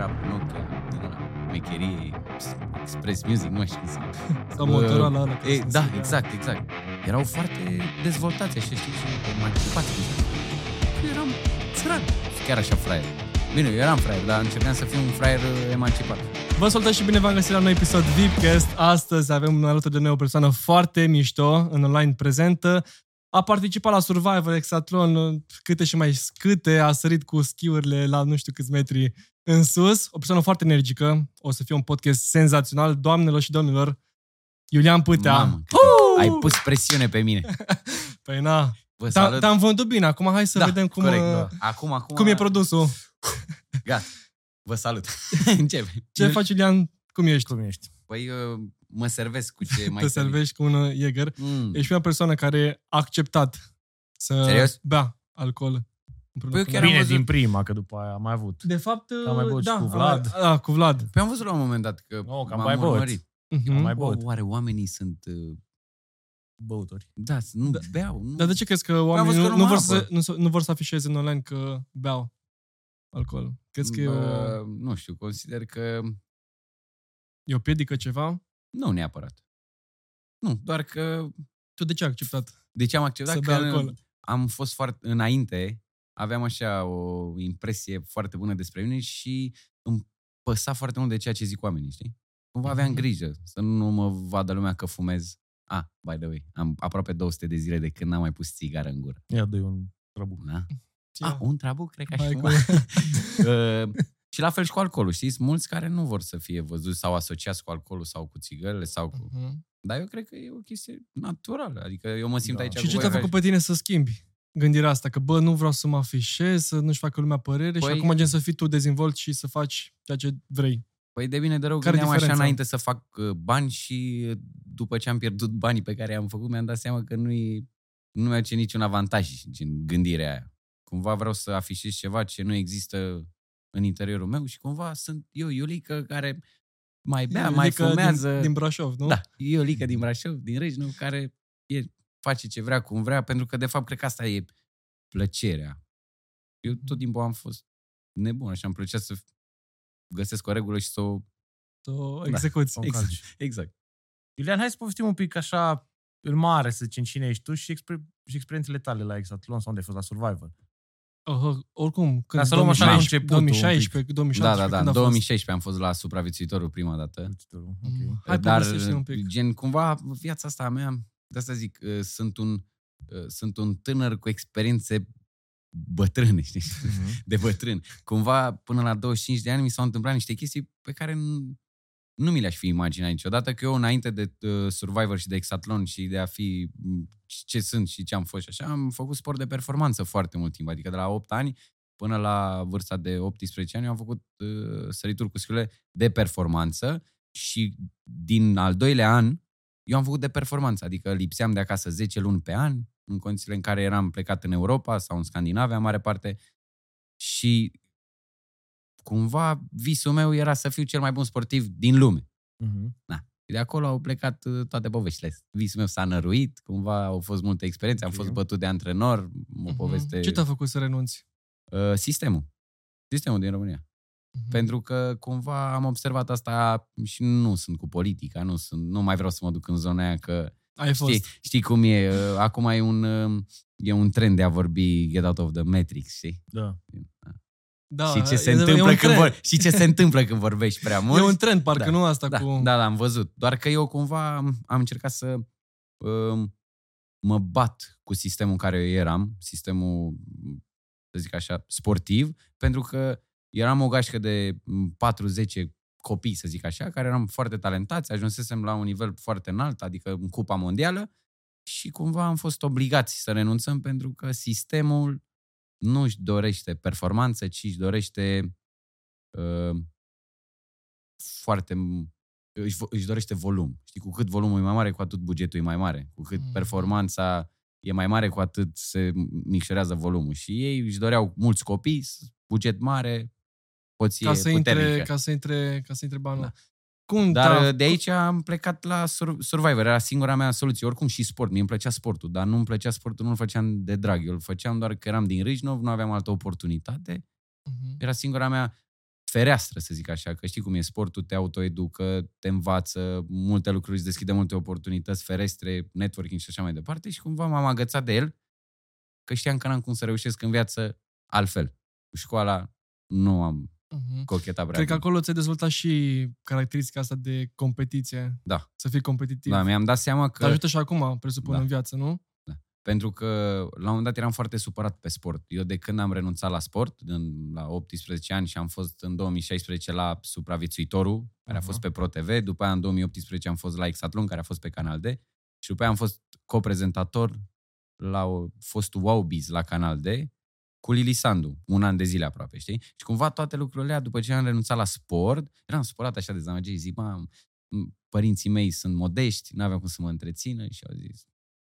era Nokia, din ăla, mecherie, Express Music, nu știu cum se Sau Motorola ăla. E, da, exact, exact. Erau foarte dezvoltați, așa, știi, și emancipați. Eu eram țăran. Chiar așa fraier. Bine, eu eram fraier, dar încercam să fiu un fraier uh, emancipat. Vă salutăm și bine v-am găsit la un nou episod VIPcast. Astăzi avem alături de noi o persoană foarte mișto, în online prezentă. A participat la Survivor, Exatlon, câte și mai câte, a sărit cu schiurile la nu știu câți metri în sus. O persoană foarte energică. O să fie un podcast senzațional. Doamnelor și domnilor, Iulian Pâtea. Mamă, Uh! ai pus presiune pe mine. Păi na, Vă te-am, salut. te-am vândut bine. Acum hai să Da, vedem cum, corect, uh, da. Acum, acum... cum e produsul. Gata. Vă salut. Începe. Ce faci, Iulian? Cum ești? Cum ești? Păi uh, mă servesc cu ce mai Te servești cu un uh, Jäger. Mm. Ești prima persoană care a acceptat să Serios? bea alcool. Împreună Păi eu cu chiar noi. am Bine, văzut- din prima, că după aia am mai avut. De fapt, Am mai băut și da, cu Vlad. am- Da, cu Vlad. Păi am văzut la un moment dat că Oh, că am m-am mai băut. urmărit. Mhm. Am mai O, băut. oare oamenii sunt... Uh, Băuturi. da, nu Da. beau. Nu. Dar de ce crezi că oamenii văzut nu, că nu, nu vor mă să, apă. nu, să- nu vor să afișeze în online că beau alcool? Crezi că e o, Bă, Nu știu, consider că e o piedică ceva? nu neapărat. Nu, doar că Tu de ce ai acceptat? de ce am acceptat Să că bea alcool. am fost foarte înainte, aveam așa o impresie foarte bună despre mine și îmi păsa foarte mult de ceea ce zic oamenii, știi? Cumva aveam Mhm. grijă să nu mă vadă lumea că fumez. Ah, by the way, am aproape 200 de zile de când n-am mai pus țigară în gură. Ia dă un trăbuc. Da? Ce? Ah, un trabuc, cred că aș Hai fuma. cu- Uh, și la fel și cu alcoolul, știți? Mulți care nu vor să fie văzuți sau asociați cu alcoolul sau cu țigările sau cu... Mhm. Dar eu cred că e o chestie naturală. Adică eu mă simt Da. aici Și cu ce voi, te-a aveți- făcut pe tine să schimbi gândirea asta? Că, bă, nu vreau să mă afișez, să nu-și facă lumea părere și Păi- acum gen să fii tu dezvolt și să faci ceea ce vrei. Păi de bine de rău Care gândeam așa diferența? înainte să fac uh, bani și uh, după ce am pierdut banii pe care i-am făcut, mi-am dat seama că nu-i, nu mi-aduce niciun avantaj în gândirea aia. Cumva vreau să afișez ceva ce nu există în interiorul meu și cumva sunt eu, Iulică, care mai bea, mai Iulică fumează. Din, din Brașov, nu? Da, Iulică din Brașov, din Râșnău, care e, face ce vrea, cum vrea, pentru că de fapt cred că asta e plăcerea. Eu tot timpul am fost nebun, așa îmi plăcea să găsesc o regulă și să o... O execuți. o Exact. calci. exact. Iulian, hai să povestim un pic așa în mare, să zicem cine ești tu și, exper- și experiențele tale la Exatlon sau unde ai fost la Survivor. Uh, oricum, când Ca să luăm așa la 2016, începutul un 2016, 2017, Da, da, da. când În a fost? 2016 am fost la supraviețuitorul prima dată. Ok. Mhm. Hai, Dar, povestește un pic. gen, cumva, viața asta a mea, de asta zic, uh, sunt un, uh, sunt un tânăr cu experiențe bătrâne, știi? Mhm. de bătrân. Cumva, până la 25 de ani, mi s-au întâmplat niște chestii pe care nu, nu mi le-aș fi imaginat niciodată, că eu, înainte de uh, Survivor și de Exatlon și de a fi m, ce sunt și ce am fost și așa, am făcut sport de performanță foarte mult timp. Adică de la 8 ani până la vârsta de 18 ani am făcut uh, sărituri cu schiurile de performanță și din al doilea an eu am făcut de performanță, adică lipseam de acasă 10 luni pe an, în condițiile în care eram plecat în Europa sau în Scandinavia, în mare parte, și cumva visul meu era să fiu cel mai bun sportiv din lume. Mhm. Și de acolo au plecat uh, toate poveștile. Visul meu s-a năruit, cumva au fost multe experiențe, am Ok. fost bătut de antrenor, o Mhm. poveste... Ce te-a făcut să renunți? Uh, sistemul. Sistemul din România. Mhm. Pentru că cumva am observat asta și nu sunt cu politica, nu, sunt, nu mai vreau să mă duc în zona aia că Ai fost. știi, știi cum e, uh, acum e un, uh, e un trend de a vorbi get out of the matrix, știi? Da. Da, și ce se e- e întâmplă un când trend. vor, și ce se întâmplă când vorbești prea mult. E un trend, parcă Da. nu asta da, cu... da, da, am văzut. Doar că eu cumva am, am încercat să um, mă bat cu sistemul în care eu eram, sistemul, să zic așa, sportiv, pentru că eram o gașcă de m, 4-10 copii, să zic așa, care eram foarte talentați, ajunsesem la un nivel foarte înalt, adică în Cupa Mondială, și cumva am fost obligați să renunțăm pentru că sistemul nu își dorește performanță, ci își dorește uh, foarte își, vo- își dorește volum. Știi, cu cât volumul e mai mare, cu atât bugetul e mai mare. Cu cât Mhm. performanța e mai mare, cu atât se micșorează volumul. Și ei își doreau mulți copii, s- buget mare, poție ca să puternică. intre, ca să intre, ca să intre banul. Da. Cum Dar da, de aici am plecat la Sur- Survivor. Era singura mea soluție. Oricum și sport. Mie îmi plăcea sportul, dar nu îmi plăcea sportul, nu-l făceam de drag. Eu îl făceam doar că eram din Râșnov, nu aveam altă oportunitate. Mhm. Era singura mea fereastră, să zic așa, că știi cum e sportul, te autoeducă, te învață, multe lucruri îți deschide multe oportunități, ferestre, networking și așa mai departe și cumva m-am agățat de el că știam că n-am cum să reușesc în viață altfel. Cu școala nu am Mhm. cochetat prea Cred că mult. acolo ți-ai dezvoltat și caracteristica asta de competiție. Da. Să fii competitiv. Da, mi-am dat seama că... Te ajută și acum, presupun, Da. în viață, nu? Pentru că la un moment dat eram foarte supărat pe sport. Eu de când am renunțat la sport, în, la 18 ani și am fost în 2016 la Supraviețuitorul, care a Aha. fost pe ProTV, după aia în 2018 am fost la Exatlon, care a fost pe Canal D și după aia am fost coprezentator la o, fostul Wowbiz la Canal D cu Lili Sandu, un an de zile aproape, știi? Și cumva toate lucrurile alea, după ce am renunțat la sport, eram supărat așa de dezamăgit, zic, mă, părinții mei sunt modești, nu aveam cum să mă întrețină și au zis,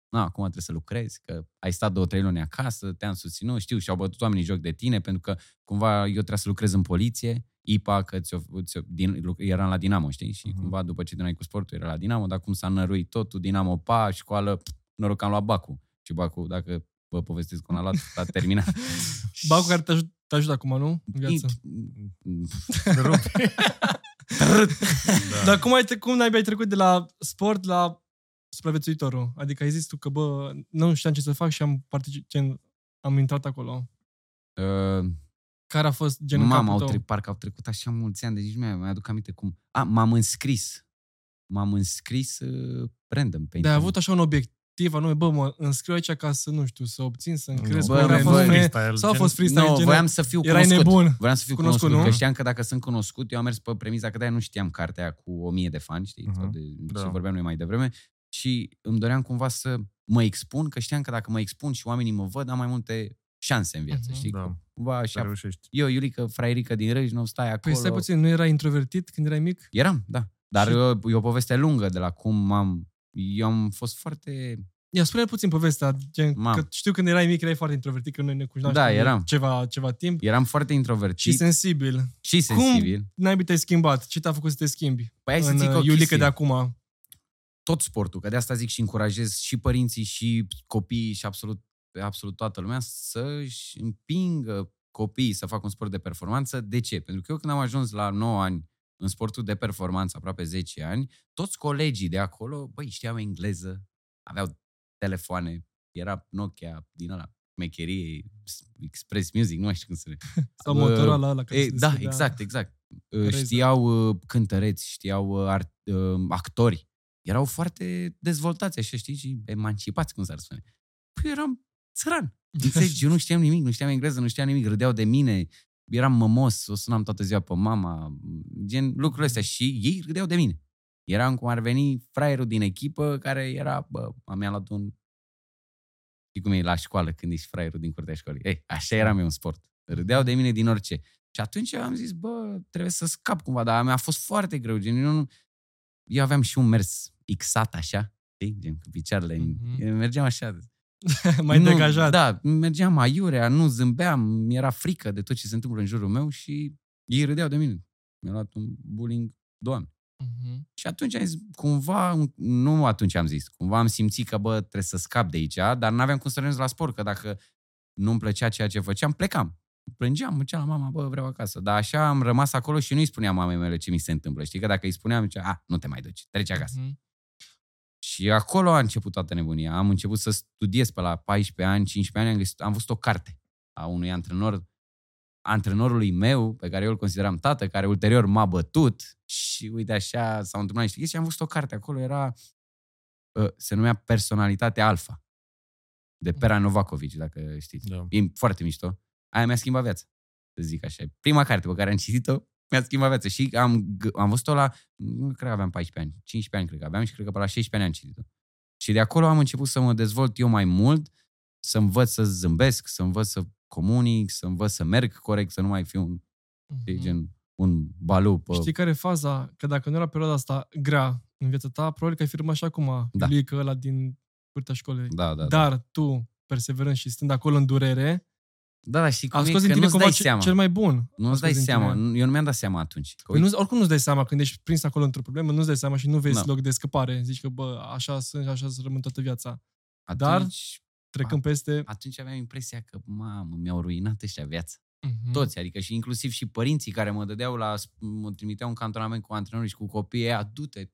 na, acum trebuie să lucrezi, că ai stat două, trei luni acasă, te-am susținut, știu, și-au bătut oamenii joc de tine, pentru că cumva eu trebuia să lucrez în poliție, IPA, că ți-o, ți-o, din, eram la Dinamo, știi? Și Mhm. cumva după ce terminai cu sportul, era la Dinamo, dar cum s-a năruit totul, Dinamo, pa, școală, pf, noroc că am luat Bacu. Și Bacu, dacă vă povestesc cum a luat, a terminat. Bacul care te, ajut, te ajută acum, nu? În viață. Da. Dar cum, ai, tre- cum ai trecut de la sport la supraviețuitorul? Adică ai zis tu că, bă, nu știam ce să fac și am, particip, gen, am intrat acolo. Uh, Care a fost genul Mama, capul au tău? tre- parcă au trecut așa mulți ani, deci nici nu mai aduc aminte cum. A, m-am înscris. M-am înscris uh, random pe De ai internet. avut așa un obiectiv anume, bă, mă înscriu aici ca să, nu știu, să obțin, să încrezi Bă, pe care a bă, fost bă, nume, freestyle, sau a gen- fost freestyle, Nu, gen, voiam să fiu erai cunoscut. nebun. Voiam să fiu Cunoscut, cunoscut, nu? că știam că dacă sunt cunoscut, eu am mers pe premiza că de-aia nu știam cartea aia cu o mie de fani, știi? Mhm. Sau de Da. ce vorbeam noi mai devreme. Și îmi doream cumva să mă expun, că știam că dacă mă expun și oamenii mă văd, am mai multe șanse în viață, Mhm. știi? Da, Cumva să așa. reușești. Eu, Iulică, frairică din Râșnov, stai acolo. Păi stai puțin, nu erai introvertit când erai mic? Eram, da. Dar Și- e o, e o poveste lungă de la cum am... Eu am fost foarte... Ia, spune puțin povestea, gen, Mam. că știu când erai mic erai foarte introvertit, că noi ne cunoaștem Da, de eram. Ceva, ceva timp Eram foarte introvertit și sensibil. și sensibil. Naibii te-ai schimbat? Ce te-a făcut să te schimbi? Păi hai să în zic o uh, Iulică chestie. de acum. tot sportul, că de asta zic și încurajez și părinții și copiii și absolut, absolut toată lumea să-și împingă copiii să facă un sport de performanță. De ce? Pentru că eu când am ajuns la 9 ani în sportul de performanță, aproape 10 ani, toți colegii de acolo, băi, știau engleză, aveau telefoane, era Nokia din ăla, mecherie, Express Music, nu mai știu cum se Sau Bă, Motorola ăla care E, se da, deschidea. exact, exact. Uh, Razer. Știau uh, cântăreți, știau uh, art, uh, actori. Erau foarte dezvoltați, așa, știi, și emancipați, cum s-ar spune. Păi eram țăran. Înțelegi? Eu nu știam nimic, nu știam engleză, nu știam nimic, râdeau de mine, eram mămos, o sunam toată ziua pe mama, gen lucrurile astea și ei râdeau de mine. Eram cum ar veni fraierul din echipă care era, bă, mi-a luat un... Știi cum e la școală când ești fraierul din curtea școlii? Ei, așa eram eu în sport. Râdeau de mine din orice. Și atunci eu am zis, bă, trebuie să scap cumva, dar mi-a fost foarte greu. Gen, eu, nu... eu aveam și un mers xat așa, știi? Gen, cu picioarele. Mhm. Mm-hmm. Mergeam așa. Mai nu, degajat. Da, mergeam aiurea, nu zâmbeam, mi-era frică de tot ce se întâmplă în jurul meu și ei râdeau de mine. Mi-a luat un bullying, doamne. Mhm. Și atunci am zis, cumva, nu atunci am zis, cumva am simțit că, bă, trebuie să scap de aici, dar n-aveam cum să renunț la sport, că dacă nu-mi plăcea ceea ce făceam, plecam. Plângeam, mă la mama, bă, vreau acasă. Dar așa am rămas acolo și nu-i spuneam mamei mele ce mi se întâmplă. Știi că dacă îi spuneam, zicea, a, nu te mai duci, treci acasă. Mhm. Și acolo a început toată nebunia. Am început să studiez pe la 14 ani, 15 ani, am, găsit, am văzut o carte a unui antrenor, antrenorului meu, pe care eu îl consideram tată, care ulterior m-a bătut și uite așa s-au întâmplat niște chestii și am văzut o carte. Acolo era, uh, se numea Personalitate Alfa, de Pera Novakovic, dacă știți. Da. E foarte mișto. Aia mi-a schimbat viața, să zic așa. Prima carte pe care am citit-o mi-a schimbat viața. Și am, g- am văzut-o la, nu cred că aveam 14 ani, 15 ani cred că aveam și cred că pe la 16 ani am citit-o. Și de acolo am început să mă dezvolt eu mai mult, să învăț să zâmbesc, să învăț să comunic, să învăț să merg corect, să nu mai fiu un, Mhm. gen, un balu pe... Știi care e faza? Că dacă nu era perioada asta grea în viața ta, probabil că ai fi rămas și acum Da. Iulică ăla din curtea școlii. Da, da, da. Dar tu, perseverând și stând acolo în durere, Da, dar știi cum a e? scos din Că tine nu-ți cumva dai ce- seama. cel mai bun. A Nu-ți scos dai din seama. tine. Nu- Eu nu mi-am dat seama atunci. Că, Păi uite, nu, oricum nu-ți dai seama când ești prins acolo într-o problemă, nu-ți dai seama și nu vezi Da. loc de scăpare. Zici că, bă, așa sunt, așa să rămân toată viața. atunci, dar- Trecând peste... atunci aveam impresia că, mamă, mi-au ruinat ăștia viața. Mhm. Toți, adică și inclusiv și părinții care mă dădeau la, mă trimiteau în cantonament cu antrenori și cu copiii ăia, du-te,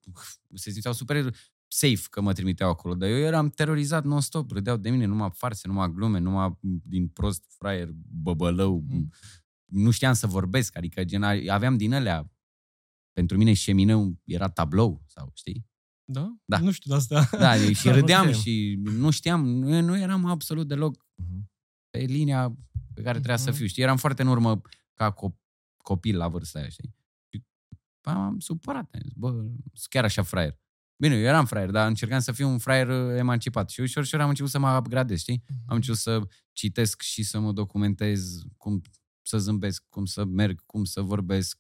se simțeau super safe că mă trimiteau acolo, dar eu eram terorizat non-stop, râdeau de mine, numai farse, numai glume, numai din prost fraier, băbălău, Mhm. nu știam să vorbesc, adică gen, aveam din alea, pentru mine șemineu era tablou, sau știi? Da? Da. Nu știu de asta. Da, și Da, nu râdeam știam. și nu știam, nu, nu eram absolut deloc Mhm. pe linia pe care trebuia să Mhm. fiu. Știi, eram foarte în urmă ca co- copil la vârsta aia, știi? Și m-am supărat. am zis, Bă, sunt chiar așa fraier. Bine, eu eram fraier, dar încercam să fiu un fraier uh, emancipat. Și ușor, ușor am început să mă upgradez, știi? Am început să citesc și să mă documentez cum să zâmbesc, cum să merg, cum să vorbesc.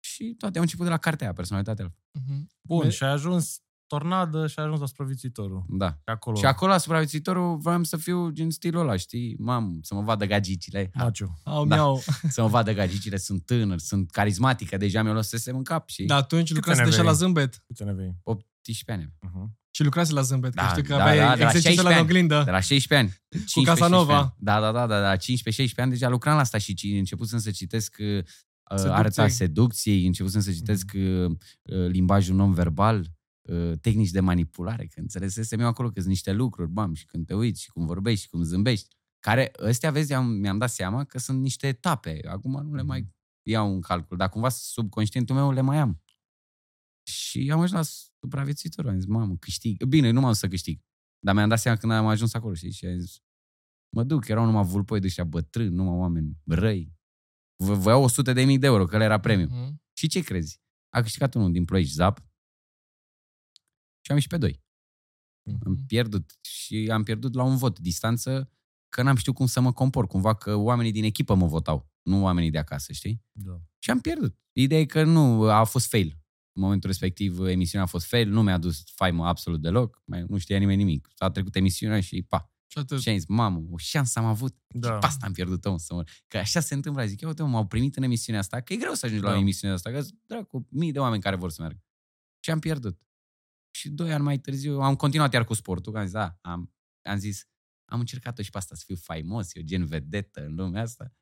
Și toate au început de la cartea aia, personalitatea. Mhm. Bun, Me- și a ajuns tornadă și a ajuns la supraviețuitorul. Da. Și acolo, Și acolo, la supraviețuitorul, vreau să fiu gen stilul ăla, știi? Mam, să mă vadă gagicile. Maciu. Au, Da. miau. să mă vadă gagicile, sunt tânăr, sunt carismatică, deja mi-o lăsesem în cap și Dar atunci lucrase ani deja aveai? la zâmbet. Câți ani aveai? 18 ani. Uh-huh. Și lucrase la zâmbet, Da, că știu că da, aveai da, de la exercițiile 16 la ani. oglindă. De la 16 ani. 15, Casanova. 16 ani. Da, da, da, da, da, 15-16 ani deja lucram la asta și ci- începusem să citesc uh, Seducției. arta seducției, începusem să citesc uh, uh, limbajul non-verbal, uh, tehnici de manipulare, că înțelesesem eu acolo că sunt niște lucruri, bam, și când te uiți și cum vorbești și cum zâmbești, care ăstea, vezi, am, mi-am dat seama că sunt niște etape. Acum nu le mai iau în calcul, dar cumva subconștientul meu le mai am. Și am ajuns la supraviețuitor. Am zis, mamă, câștig. Bine, nu m-am dus să câștig. Dar mi-am dat seama când am ajuns acolo, știi? Și am zis, mă duc, erau numai vulpoi de ăștia bătrâni, numai oameni răi. Vă voiau 100 de mii de euro, că le era premiu. Mhm. Și ce crezi? A câștigat unul din Ploiești, Zap, și am ieșit pe doi. Am Mhm. pierdut și am pierdut la un vot distanță că n-am știut cum să mă compor. Cumva că oamenii din echipă mă votau, nu oamenii de acasă, știi? Da. Și am pierdut. Ideea e că nu, a fost fail. În momentul respectiv, emisiunea a fost fail, nu mi-a dus faimă absolut deloc, mai nu știa nimeni nimic. A trecut emisiunea și pa. Și atât. Și am zis, mamă, o șansă am avut. Da. Și pe asta am pierdut om să mă... Că așa se întâmplă. Zic, ia uite, mă, m-au primit în emisiunea asta, că e greu să ajungi la Da. o emisiune asta, că sunt dracu, mii de oameni care vor să meargă. Și am pierdut. Și doi ani mai târziu am continuat iar cu sportul, că am zis, da, am, am zis, am încercat-o și pe asta să fiu faimos, eu gen vedetă în lumea asta.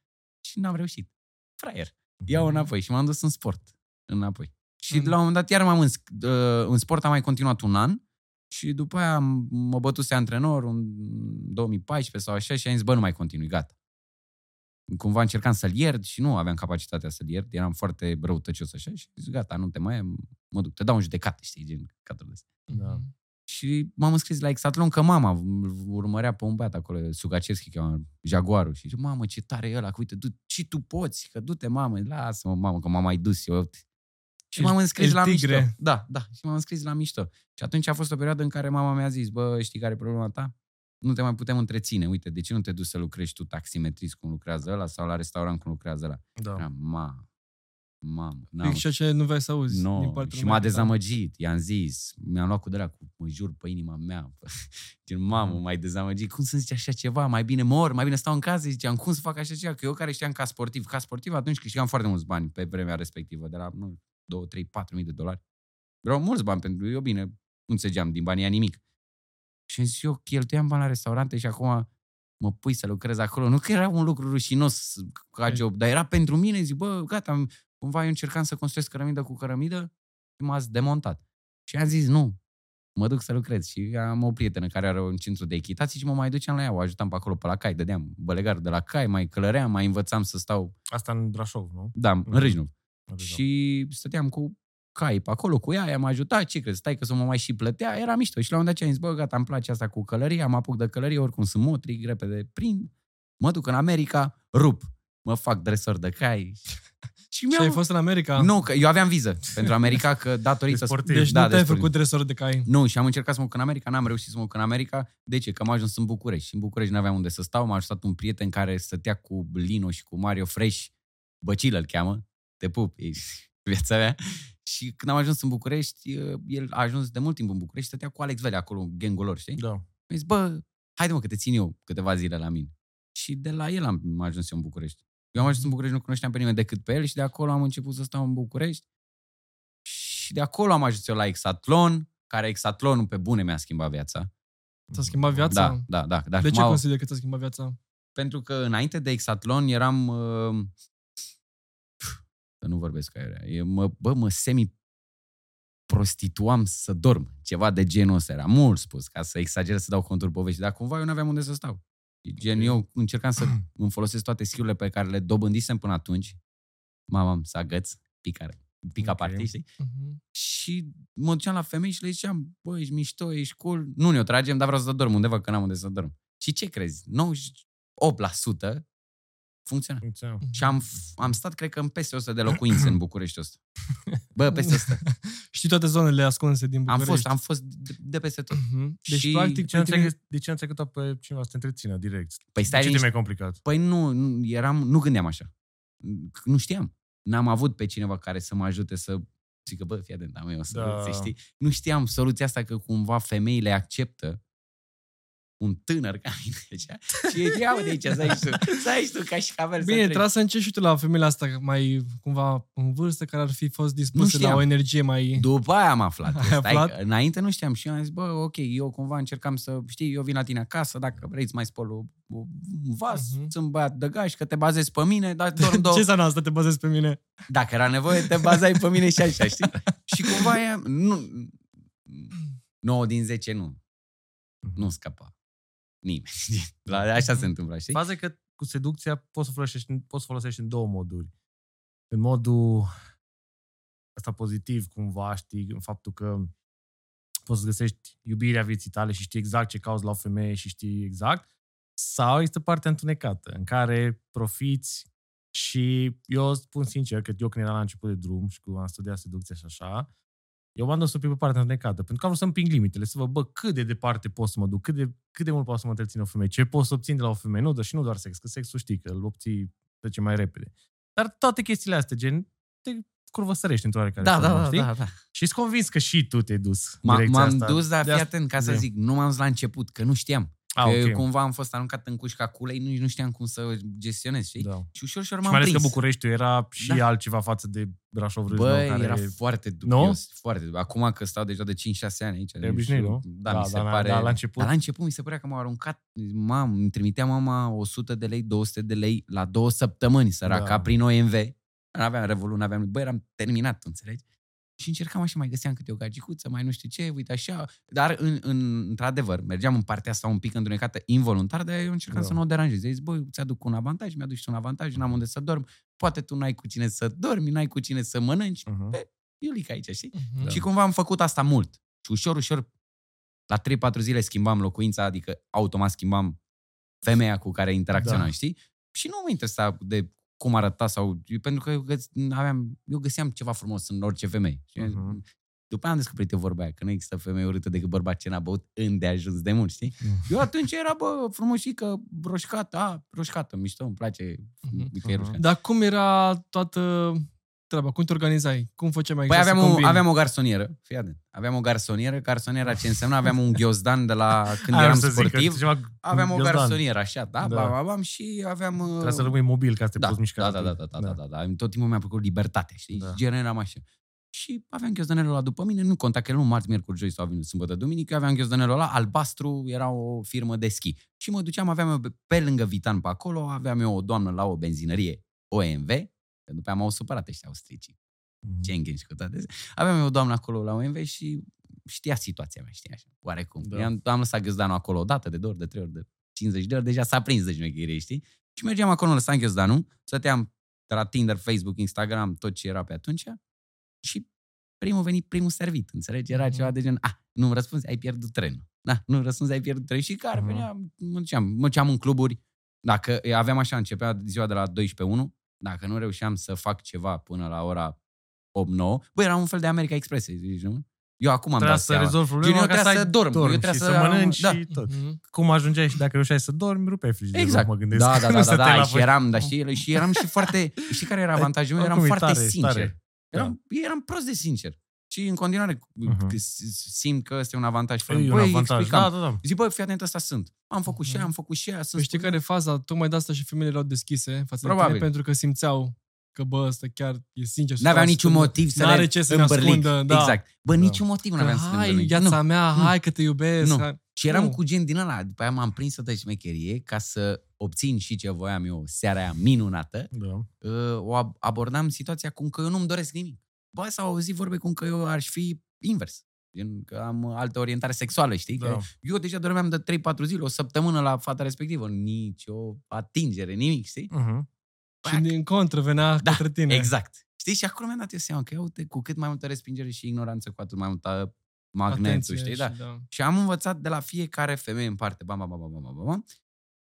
Și n-am reușit. Fraier. Iau înapoi și m-am dus în sport. Înapoi. Și Mm. la un moment dat iar m-am în, uh, în sport, am mai continuat un an și după aia am- mă bătuse antrenor în 2014 sau așa și am zis, bă, nu mai continui, gata. Cumva încercam să-l iert și nu aveam capacitatea să-l iert, eram foarte răutăcios așa și zic, gata, nu te mai am, mă duc, te dau în judecată, știi, gen caturi de astea. Da. Mhm. Și m-am înscris la Exatlon că mama îl urmărea pe un băiat acolo, Sugaceschi, cheamă, Jaguarul. Și zice, mamă, ce tare e ăla, că uite, du, și tu poți, că du-te, mamă, lasă-mă, mamă, că m-am mai dus eu. Și El- m-am înscris el la tigre. mișto. Da, da, și m-am înscris la mișto. Și atunci a fost o perioadă în care mama mi-a zis, bă, știi care e problema ta? Nu te mai putem întreține. Uite, de ce nu te duci să lucrezi tu taximetrist cum lucrează ăla sau la restaurant cum lucrează ăla? Da. Eram, ma, mamă, n-am Fix ceea ce nu vrei să auzi No, din partea și mea. m-a dezamăgit, i-am zis, mi-am luat cu de la cu mă jur pe inima mea. Gen, mamă, m-ai dezamăgit, cum să zici așa ceva, mai bine mor, mai bine stau în casă, ziceam, cum să fac așa ceva, că eu care știam ca sportiv, ca sportiv atunci câștigam foarte mulți bani pe vremea respectivă, de la, nu, 2, 3, 4 mii de dolari. Vreau mulți bani pentru eu, bine, nu înțelegeam din banii aia nimic. Și am zis, eu cheltuiam bani la restaurante și acum mă pui să lucrez acolo. Nu că era un lucru rușinos ca job, dar era pentru mine, zic, bă, gata, am- cumva eu încercam să construiesc cărămidă cu cărămidă și m-ați demontat. Și am zis, nu, mă duc să lucrez. Și am o prietenă care are un centru de echitație și mă mai duceam la ea, o ajutam pe acolo, pe la cai, dădeam bălegarul de la cai, mai călăream, mai învățam să stau, Asta în Brașov, nu? da, în Mhm. Râșnov. Adică- Și stăteam cu cai pe acolo cu ea, i-am ajutat, ce crezi, stai că să mă mai și plătea, era mișto. Și la un moment dat ce am zis, bă, gata, îmi place asta cu călăria, mă apuc de călărie, oricum sunt motric, repede prind, mă duc în America, rup, mă fac dresor de cai. și Și mi-am... ai fost în America? Nu, că eu aveam viză pentru America, că datorită... De sportiv. Deci da, nu de te-ai sportiv. făcut dresor de cai. Nu, și am încercat să mă duc în America, n-am reușit să mă duc în America. De ce? Că am ajuns în București. Și în București n-aveam unde să stau. M-a ajutat un prieten care stătea cu Lino și cu Mario Fresh. Băcilă îl cheamă. Te pup, e viața mea. Și când am ajuns în București, el a ajuns de mult timp în București, stătea cu Alex Vele acolo, gangul lor, știi? Da. Am zis, bă, haide mă că te țin eu câteva zile la mine. Și de la el am ajuns eu în București. Eu am ajuns în București, nu cunoșteam pe nimeni decât pe el și de acolo am început să stau în București. Și de acolo am ajuns eu la Exatlon, care Exatlonul pe bune mi-a schimbat viața. Ți-a schimbat viața? Da, da, da. Dar De ce m-au- consideri că ți-a schimbat viața? pentru că înainte de Exatlon eram... Uh, să nu vorbesc aia. E, mă, bă, mă semi prostituam să dorm. Ceva de genul ăsta era. Mult spus, ca să exagerez, să dau contul poveștii. Dar cumva eu nu aveam unde să stau. Gen, eu încercam să îmi folosesc toate skill pe care le dobândisem până atunci. Mama, să agăț, picare, pica Ok. okay. party, știi? Mhm. Și mă duceam la femei și le ziceam, bă, ești mișto, ești cool. Nu ne-o tragem, dar vreau să dorm undeva, că n-am unde să dorm. Și ce crezi? 98% funcționa. Funcționa. Și am, am stat, cred că, în peste 100 de locuințe în București ăsta. Bă, peste 100. Știi toate zonele ascunse din Am București. fost, am fost de, de peste tot. Mhm. Deci, Și- practic, De ce nu pe tine... ți-ai găs- de ce nu ți-ai căutat pe cineva să te întrețină direct? Păi De stai ce te liniște. mai complicat? Păi nu, nu, eram, nu gândeam așa. Nu știam. N-am avut pe cineva care să mă ajute să zică, bă, fii atent, am eu o soluție, Da. știi? Nu știam soluția asta că cumva femeile acceptă un tânăr ca mine așa, și ia de aici, să ai și tu, să ai și tu ca și cavel să Bine, treci. trebuie să încerci și tu la femeile astea mai cumva în vârstă, care ar fi fost Nu dispuse la știam. o energie mai... După aia am aflat. Ai Stai, aflat? că Înainte nu știam și eu am zis, bă, ok, eu cumva încercam să, știi, eu vin la tine acasă, dacă vrei să mai spăl o- o- un vas, Mhm. sunt băiat de gaș, că te bazezi pe mine, dar dorm două, Ce înseamnă asta, te bazezi pe mine? Dacă era nevoie, te bazai pe mine și așa, știi? și cumva e, nu, 9 din 10 nu. Nu scăpa. Nimeni. știi? La, așa se întâmplă, știi? Faza e că cu seducția poți să folosești, poți să folosești în două moduri. În modul ăsta pozitiv, cumva, știi, în faptul că poți să găsești iubirea vieții tale și știi exact ce cauți la o femeie și știi exact. Sau este partea întunecată, în care profiți și eu spun sincer că eu când eram la început de drum și cu am studiat seducția și așa, eu m-am dus un pic pe partea întunecată, pentru că am vrut să împing limitele, să văd, bă, cât de departe pot să mă duc, cât de, cât de mult pot să mă întrețin o femeie, ce pot să obțin de la o femeie, nu, dar și nu doar sex, că sexul știi că îl obții trece mai repede. Dar toate chestiile astea, gen, te curvăsărești într-o oarecare Da, formă, da, da, știi? da, da. Și sunt convins că și tu te-ai dus în M- direcția M-am asta. dus, dar De fii asta- atent, ca să de- zic, nu m-am dus la început, că nu știam. Ah, că ok. eu cumva am fost aruncat în cușca culei, nu, nu știam cum să gestionez, știi? Da. Și ușor, ușor Și m-am mai ales prins. că Bucureștiul era și Da. altceva față de Brașov Râșnău, Băi, care era foarte dubios. Foarte dubios. Acum că stau deja de 5-6 ani aici. Te obișnuit, nu? Da, Da, mi se da, pare... da, la început. Dar la început mi se părea că m-au aruncat, mam, îmi trimitea mama 100 de lei, 200 de lei la două săptămâni, săraca, Da. prin OMV. Nu aveam Revolut, nu aveam... Bă, eram terminat, tu înțelegi? Și încercam așa, mai găseam câte o gagicuță, mai nu știu ce, uite așa. Dar, în, în, într-adevăr, mergeam în partea asta un pic întunecată, involuntar, dar eu încercam Da. să nu o deranjez. Zis, băi, ți-aduc un avantaj, mi-aduci tu un avantaj, n-am unde să dorm. Poate tu n-ai cu cine să dormi, n-ai cu cine să mănânci. Uh-huh. Iulica aici, știi? Mhm. Și cumva am făcut asta mult. Și ușor, ușor, la 3-4 zile schimbam locuința, adică automat schimbam femeia cu care interacționam, Da. știi? Și nu mă interesa de cum arăta sau... Pentru că eu, găs, aveam, eu găseam ceva frumos în orice femeie. Și Mhm. După aia am descoperit eu vorba aia, că nu există femeie urâtă decât bărbat ce n-a băut îndeajuns de mult, știi? Eu atunci era, bă, frumușică, roșcată, a, roșcată, mișto, îmi place Mhm. că e Mhm. roșcată. Dar cum era toată treaba? Cum te organizai? Cum făceai mai Păi exact aveam să o, combini? aveam o garsonieră, fii atent. Aveam o garsonieră, garsoniera ce însemna, aveam un ghiozdan de la când Aia eram să zic, că sportiv. ceva Aveam o ghiozdan. garsonieră, așa, da, Da. da. Bam, bam, și aveam... uh, Trebuie să rămâi mobil ca să te da, poți mișca. da, da, da, da, da, da, da, da. Tot timpul mi-a plăcut libertatea, știi? Da. Da. Gen eram așa. Și aveam ghiozdanelul ăla după mine, nu conta că el nu marți, miercuri, joi sau vineri, sâmbătă, duminică, eu aveam ghiozdanelul ăla, albastru, era o firmă de schi. Și mă duceam, aveam eu pe- pe lângă Vitan pe acolo, aveam eu o doamnă la o benzinărie OMV, că după aia m-au supărat ăștia austricii. Mhm. Schengen și cu toate astea. Aveam eu o doamnă acolo la OMV și știa situația mea, știa așa, oarecum. Da. Da. Am, am lăsat ghiozdanul acolo o dată, de două ori, de trei ori, de 50 de ori, deja s-a prins de șmecherie, știi? Și mergeam acolo, lăsam ghiozdanul, stăteam de la Tinder, Facebook, Instagram, tot ce era pe atunci și primul venit, primul servit, înțelegi? Era Mhm. ceva de gen, ah, nu-mi răspunzi, ai pierdut trenul. Da, nu răspunzi, ai pierdut trenul. Și care Mhm. venea, mă duceam, mă duceam în cluburi, dacă aveam așa, începea ziua de la 12-1, dacă nu reușeam să fac ceva până la ora 8-9, băi, era un fel de America Express, zici, nu? Eu acum am Trebuia dat să seama. rezolvi Gen, problema eu ca să trebuia ai să dorm, eu dormi trebuia și să să am- mănânci da. și tot. Mhm. Cum ajungeai și dacă reușeai să dormi, rupeai frigiderul, Exact. mă gândesc. Da, da, Nu da, da, stăteai da, la și voi. eram, da, știi, și eram și foarte, știi care era avantajul meu? Eram Oricum e foarte tare, sincer. tare. Da. Eram, eram prost de sincer. Și în continuare Mhm. uh-huh. simt că ăsta e un avantaj. E un Băi, avantaj. explicam. Da, da, da. Zic, bă, fii atent, ăsta sunt. Am făcut și aia, am făcut și aia. Păi Sunt știi care e faza? Tocmai de asta și femeile erau deschise față de Probabil. tine, pentru că simțeau că bă, ăsta chiar e sincer. N-aveau 100%. niciun motiv să N-are le ce să ne îmbărlic. ascundă, da. Exact. Bă, Da. niciun motiv nu Că, aveam să ne hai, îmbărlic. viața Nu. mea, nu. hai că te iubesc. Nu. Hai. Și eram Oh. cu gen din ăla. După aia m-am prins să șmecherie ca să obțin și ce voiam eu seara aia minunată. Da. Uh, o ab- abordam situația cum că eu nu-mi doresc nimic. Bă, s-au auzit vorbe cum că eu aș fi invers. Gen că am altă orientare sexuală, știi? Da. Că eu deja dormeam de 3-4 zile, o săptămână la fata respectivă. Nici o atingere, nimic, știi? Mhm. Și din contră venea Da, către tine. Exact. Știi? Și acolo mi-am dat eu seama că, ia uite, cu cât mai multă respingere și ignoranță, cu atât mai multă magnetul, Atenție știi? și Da. da. Și am învățat de la fiecare femeie în parte. Bam, bam, bam, bam, bam, bam, bam.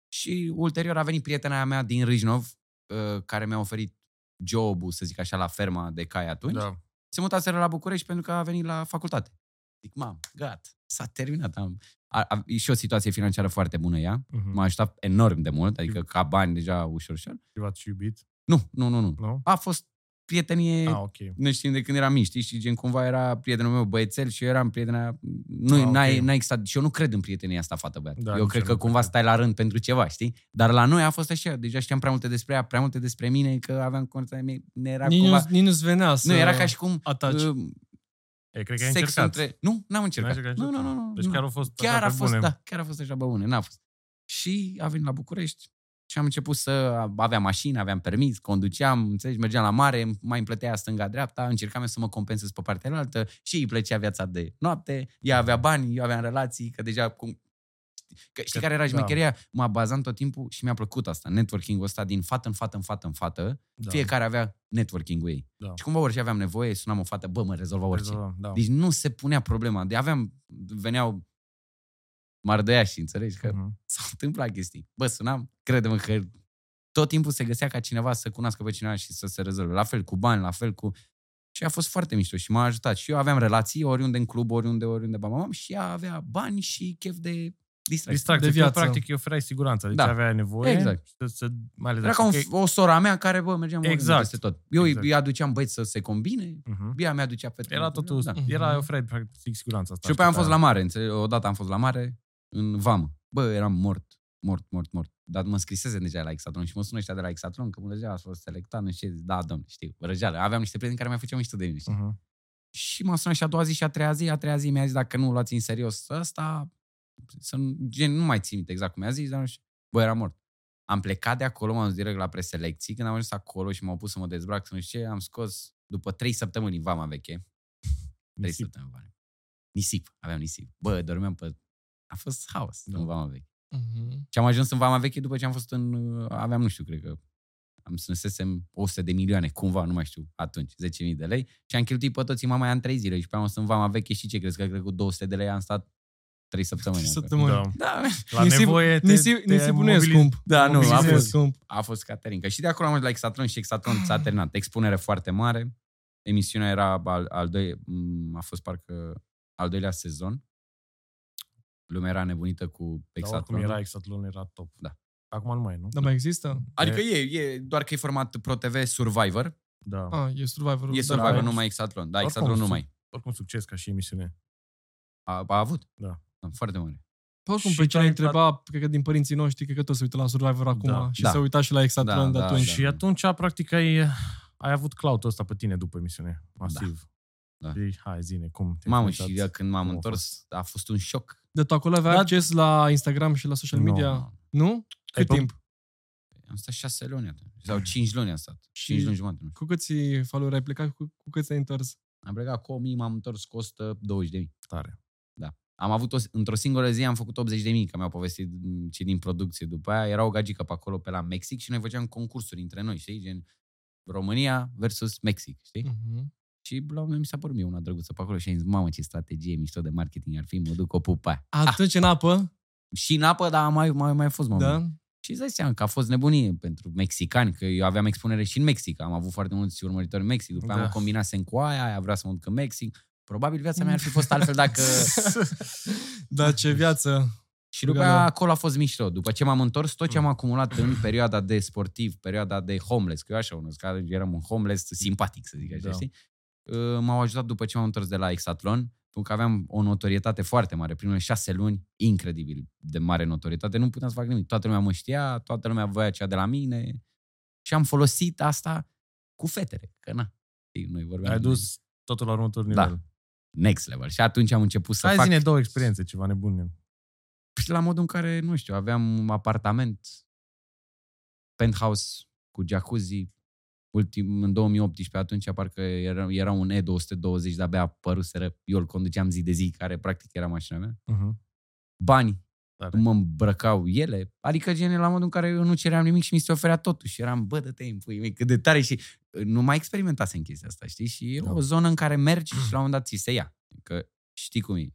Și ulterior a venit prietena aia mea din Râșnov, uh, care mi-a oferit jobul, să zic așa, la ferma de cai atunci. Da. Se mutaseră la București pentru că a venit la facultate. Zic, mam, gata, s-a terminat. Am, a, a, e și o situație financiară foarte bună ea. Mhm. M-a ajutat enorm de mult, adică ca bani deja ușor, ușor. Privat și iubit. Nu, nu, nu, nu. Nu? A fost prietenie, Ah, ok. nu știm de când eram mici, știi? Și gen cumva era prietenul meu băiețel și eu eram prietena... Nu, Ah, ok. n-ai, n-ai existat, și eu nu cred în prietenia asta fată-băiat. Da, eu nici cred eu că nu cumva cred. stai la rând pentru ceva, știi? Dar la noi a fost așa, deja știam prea multe despre ea, prea multe despre mine, că aveam contact, ne era Nici, cumva... nu, nici nu-ți venea să Nu, era ca și cum ataci. uh, E, cred că ai sex încercat. între... Nu, n-am încercat. N-ai Nu, încercat? nu, nu, nu. Deci nu. chiar a fost chiar așa a pe fost, bune. da, chiar a fost așa băune, n-a fost. Și a venit la București și am început să aveam mașină, aveam permis, conduceam, înțelegi, mergeam la mare, mai îmi plătea stânga-dreapta, încercam eu să mă compensez pe partea altă și îi plăcea viața de noapte, ea avea bani, eu aveam relații, că deja cum... Că, știi Că- care era da. șmecheria? M-a bazat tot timpul și mi-a plăcut asta, networking-ul ăsta din fată în fată în fată în fată, Da. fiecare avea networking-ul ei. Da. Și cumva orice aveam nevoie, sunam o fată, bă, mă rezolva orice. Rezolvam, Da. Deci nu se punea problema. De aveam, veneau mardăiași, înțelegi? Că Mhm. s-au întâmplat chestii. Bă, sunam, credem că tot timpul se găsea ca cineva să cunoască pe cineva și să se rezolve. La fel cu bani, la fel cu... Și a fost foarte mișto și m-a ajutat. Și eu aveam relații oriunde în club, oriunde, oriunde, bam, bam, bam, și ea avea bani și chef de distracție. Distracție. De De viață. practic, îi oferai siguranță. Deci Da. avea nevoie. Exact. Și să, să, mai ales Era dacă- ca un, ok. o sora mea care, bă, mergeam oriunde Exact. peste tot. Eu Exact. îi aduceam băieți să se combine, Mhm. ea mi-aducea fete. Era totul, Da. era, oferai practic siguranța asta. Și după aia am fost la mare, înțelegi? Odată am fost la mare, în vamă. Bă, eram mort, mort, mort, mort. Dar mă scrisese deja la Exatlon și mă sună ăștia de la Exatlon că mă deja a fost selectat, nu știu ce, da, domn, știu, răgeală. Aveam niște prieteni care mi-au făceau mișto de mine, știi? Mhm. Și m-a sunat și a doua zi și a treia zi, a treia zi mi-a zis dacă nu o luați în serios ăsta, să nu, gen, nu mai țin minte exact cum mi-a zis, dar nu știu. Bă, era mort. Am plecat de acolo, m-am dus direct la preselecții, când am ajuns acolo și m-au pus să mă dezbrac, să nu știu ce, am scos după trei săptămâni în vama veche, Trei Nisip. săptămâni vara. Nisip, aveam nisip. Bă, dormeam pe... A fost haos Da. în vama veche. Mhm. Și am ajuns în vama veche după ce am fost în... Aveam, nu știu, cred că am strânsesem 100 de milioane, cumva, nu mai știu, atunci, 10.000 de lei. Și am cheltuit pe toți mama aia în 3 zile. Și pe am fost în vama veche și ce crezi că cred cu 200 de lei am stat 3 săptămâni. acolo. Săptămâni. Da. Da, La Nisip- nevoie te, Nisip, te nisipul nu e mobilizi- scump. Da, nu, a Nisipul nu e fost- scump. a fost Caterinca. Și de acolo am ajuns la Exatron și Exatron s-a terminat. Expunere foarte mare. Emisiunea era al, al doi, m, a fost parcă al doilea sezon. Lumea era nebunită cu Dar oricum Exatron. era Exatlon, era top. Da. Acum nu mai e, nu? Dar mai există? Adică e, e, doar că e format Pro TV Survivor. Da. Ah, e Survivor. E Da, Survivor, da. nu mai Exatlon. Da, Oricum, Exatlon nu su- mai. Oricum succes ca și emisiune. A, a avut. Da. Foarte mare. Pe oricum, Și pe cine ce-a întreba, cred că din părinții noștri, cred că toți se uită la Survivor acum Da. și Da. se uita și la Exatlon Da, de da, atunci. da. Și atunci, practic, ai, ai avut cloud ăsta pe tine după emisiune. Masiv. Da. Și, hai, zine, cum te Mamă, uitați? și eu când m-am Cum a întors, a fost un șoc. De tu acolo aveai Da. acces la Instagram și la social Nu. media? Nu? Cât pe- timp? Am stat șase luni atunci. Sau cinci luni am stat. Și- Cinci luni jumătate. nu știu. Cu câți follower ai plecat? Cu, cu câți ai întors? Am plecat cu 1000, m-am întors cu 120 de mii. Tare. Am avut o, într-o singură zi am făcut 80 de mii, că mi-au povestit m, cei din producție. După aia era o gagică pe acolo, pe la Mexic și noi făceam concursuri între noi, știi? Gen România versus Mexic, știi? Mhm. Și la un moment mi s-a părut mie una drăguță pe acolo și am zis, mamă, ce strategie mișto de marketing ar fi, mă duc o pupa aia. Atunci în apă, Și în apă, dar a mai, mai, mai fost, mă. da? Și îți dai seama că a fost nebunie pentru mexicani, că eu aveam expunere și în Mexic. Am avut foarte mulți urmăritori în Mexic. După aia Da. mă combinasem cu aia, aia vrea să mă duc în Mexic. Probabil viața mea ar fi fost altfel dacă... Da, ce viață. Și după Gata. aia acolo a fost mișto. După ce m-am întors, tot ce am acumulat în perioada de sportiv, perioada de homeless, că eu așa unul, că eram un homeless simpatic, să zic așa, Da. știi? Uh, M-au ajutat după ce m-am întors de la Exatlon, pentru că aveam o notorietate foarte mare. Primele șase luni, incredibil de mare notorietate, nu puteam să fac nimic. Toată lumea mă știa, toată lumea voia cea de la mine și am folosit asta cu fetele, că na. știi, Noi vorbeam Ai de dus totul la următorul Da. nivel. next level. Și atunci am început să Hai fac... zine două experiențe, ceva nebune. Și la modul în care, nu știu, aveam un apartament, penthouse cu jacuzzi, ultim, în 2018 atunci parcă era, era un E220, de-abia apăruseră, eu îl conduceam zi de zi, care practic era mașina mea. Uh-huh. Bani, Tare. mă îmbrăcau ele, adică gen la modul în care eu nu ceream nimic și mi se oferea totul și eram, bă, dă-te în pui mei, cât de tare și uh, nu mai experimentasem chestia asta, știi? Și e Da. o zonă în care mergi și la un moment dat ți se ia. Că știi cum e.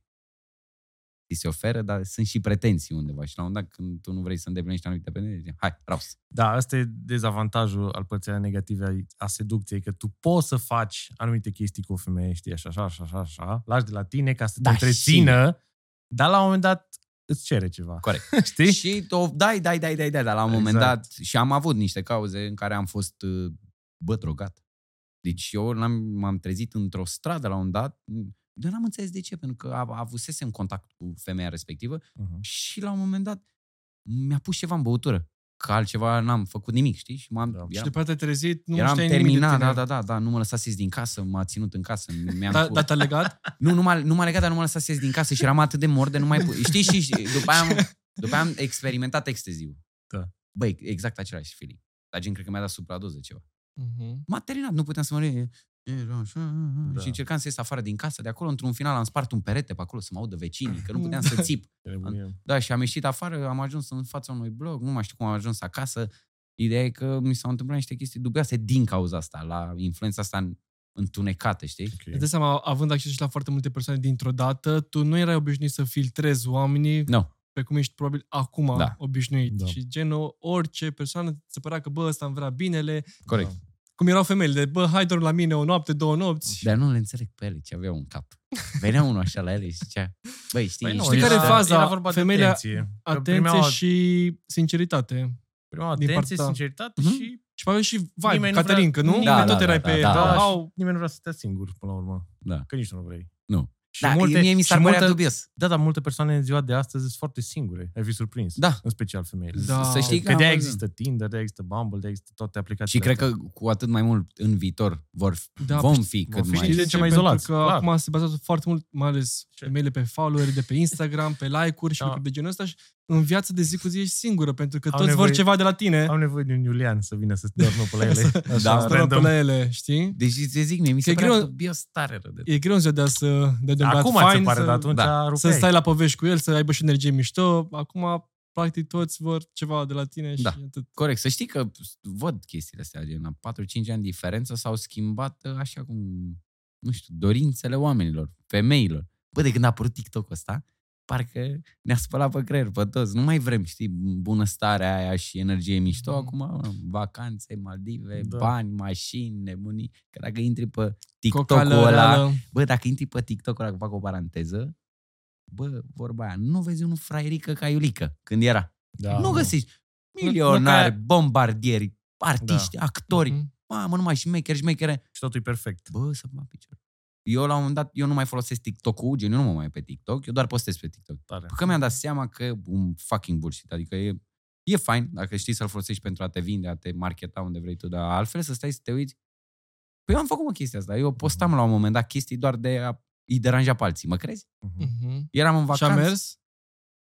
Ți se oferă, dar sunt și pretenții undeva și la un moment dat când tu nu vrei să îndeplinești anumite pretenții, hai, raus. Da, ăsta e dezavantajul al părții alea negative a- a seducției, că tu poți să faci anumite chestii cu o femeie, știi, așa, așa, așa, așa, așa, lași de la tine ca să Da, te întrețină, dar la un moment dat îți cere ceva. Corect. Știi? Și o dai, dai, dai, dai, dai, dar la un moment Exact. dat și am avut niște cauze în care am fost, uh, bă, drogat. Deci eu l-am, m-am trezit într-o stradă la un dat, dar n-am înțeles de ce, pentru că a- avusesem contact cu femeia respectivă Uh-huh. și la un moment dat mi-a pus ceva în băutură. Că altceva n-am făcut nimic, știi? Și m-am, Da. Și eram, după aceea te-ai trezit, nu eram știai nimic de terminat, tine. da, da, da, da, nu mă lăsa să ies din casă, m-a ținut în casă. Mi-am Da, cu- da, te-a legat? nu, nu m-a, nu m-a legat, dar nu m-a lăsat să ies din casă și eram atât de mor de nu mai... pu- Știi, și și după aia am, după aia am experimentat exteziu. Da. Băi, exact același feeling. Dar gen, cred că mi-a dat supradoză ceva. Mhm. M-a terminat, nu puteam să mă re... Era așa, Da. Și încercam să ies afară din casă. De acolo, într-un final, am spart un perete pe acolo să mă audă vecinii, că nu puteam să țip. Da, și am ieșit afară, am ajuns în fața unui blog, nu mai știu cum am ajuns acasă. Ideea e că mi s-au întâmplat niște chestii dubioase din cauza asta, la influența asta întunecată, știi? Ok. Îți dai seama, având acces și la foarte multe persoane dintr-o dată, tu nu erai obișnuit să filtrezi oamenii Nu. pe cum ești probabil acum Da. obișnuit. Da. Și genul, orice persoană se părea că, bă, ăsta îmi vrea binele. Corect. Da. Cum erau femeile, de, bă, hai dorm la mine o noapte, două nopți. Dar nu le înțeleg pe ele ce aveau în cap. Venea unul așa la ele și zicea, băi, știi, Păi nu, Știi ești- care e era- faza? Era vorba Femeile- de atenție. Că Atenție primeau, și sinceritate. primeau din atenție, partea ta. sinceritate Mhm. și Și mai și vibe, Nimeni nu Caterin, vrea- că nu? Da, Nimeni da, tot da, erai da, pe... da. Da, da, au, și nimeni nu vrea să stea singur până la urmă. Da. Că nici tu nu vrei. Nu. Și Da, multe, mie mi s-ar și părea multe, dubios. Da, dar multe persoane în ziua de astăzi sunt foarte singure. Ai fi surprins. Da. În special femeile. Da. Să știi că, Că am de-aia văzut. există Tinder, de-aia există Bumble, de-aia există toate Și aplicațiile cred că cu atât mai mult în viitor vor, Da, vom păi fi vom cât fi mai... știi de ce mai Pentru izolați, că clar. acum se bazează foarte mult, mai ales Ce? femeile pe followeri de pe Instagram, pe like-uri și Da. lucruri de genul ăsta și în viața de zi cu zi ești singură, pentru că Au toți vor nevoie- ceva de la tine. Am nevoie de un Iulian să vină să doarmă pe la ele. Așa, Da, Stă pe random. la ele, știi? Deci ți zic mie, mi se e părea greu- dubios tare rău de E greu în ziua de azi să de de un băiat Acum ți fain, se pare, să, dar atunci da, rupeai. să stai la povești cu el, să aibă și energie mișto. Acum, practic, toți vor ceva de la tine și Da. atât. Corect, să știi că văd chestiile astea, gen, la 4-5 ani diferență s-au schimbat uh, așa cum, nu știu, dorințele oamenilor, femeilor. Bă, de când a apărut TikTok-ul ăsta, parcă ne-a spălat pe creier pe toți. Nu mai vrem, știi, bunăstarea aia și energie mișto. Mhm. Acum, mă, vacanțe, Maldive, Da. bani, mașini, nebunii. Că dacă intri pe TikTok-ul Cocală ăla, reală. bă, dacă intri pe TikTok-ul ăla, că fac o paranteză, bă, vorba aia, nu vezi unul fraierică ca Iulică, când era. Da, nu mă. găsești Nu- nu milionari, ca- bombardieri, artiști, actori, Mhm. mamă, numai șmecheri, șmechere. Și totul e perfect. Bă, să mă picior. Eu la un moment dat, eu nu mai folosesc TikTok-ul, gen, eu nu mă mai pe TikTok, eu doar postez pe TikTok. Tare. Că mi-am dat seama că e un fucking bullshit, adică e, e fain dacă știi să-l folosești pentru a te vinde, a te marketa unde vrei tu, dar altfel să stai să te uiți. Păi eu am făcut mă chestia asta, eu postam la un moment dat chestii doar de a îi deranja pe alții, mă crezi? Mhm. Mhm. Eram în Și vacanță. a mers?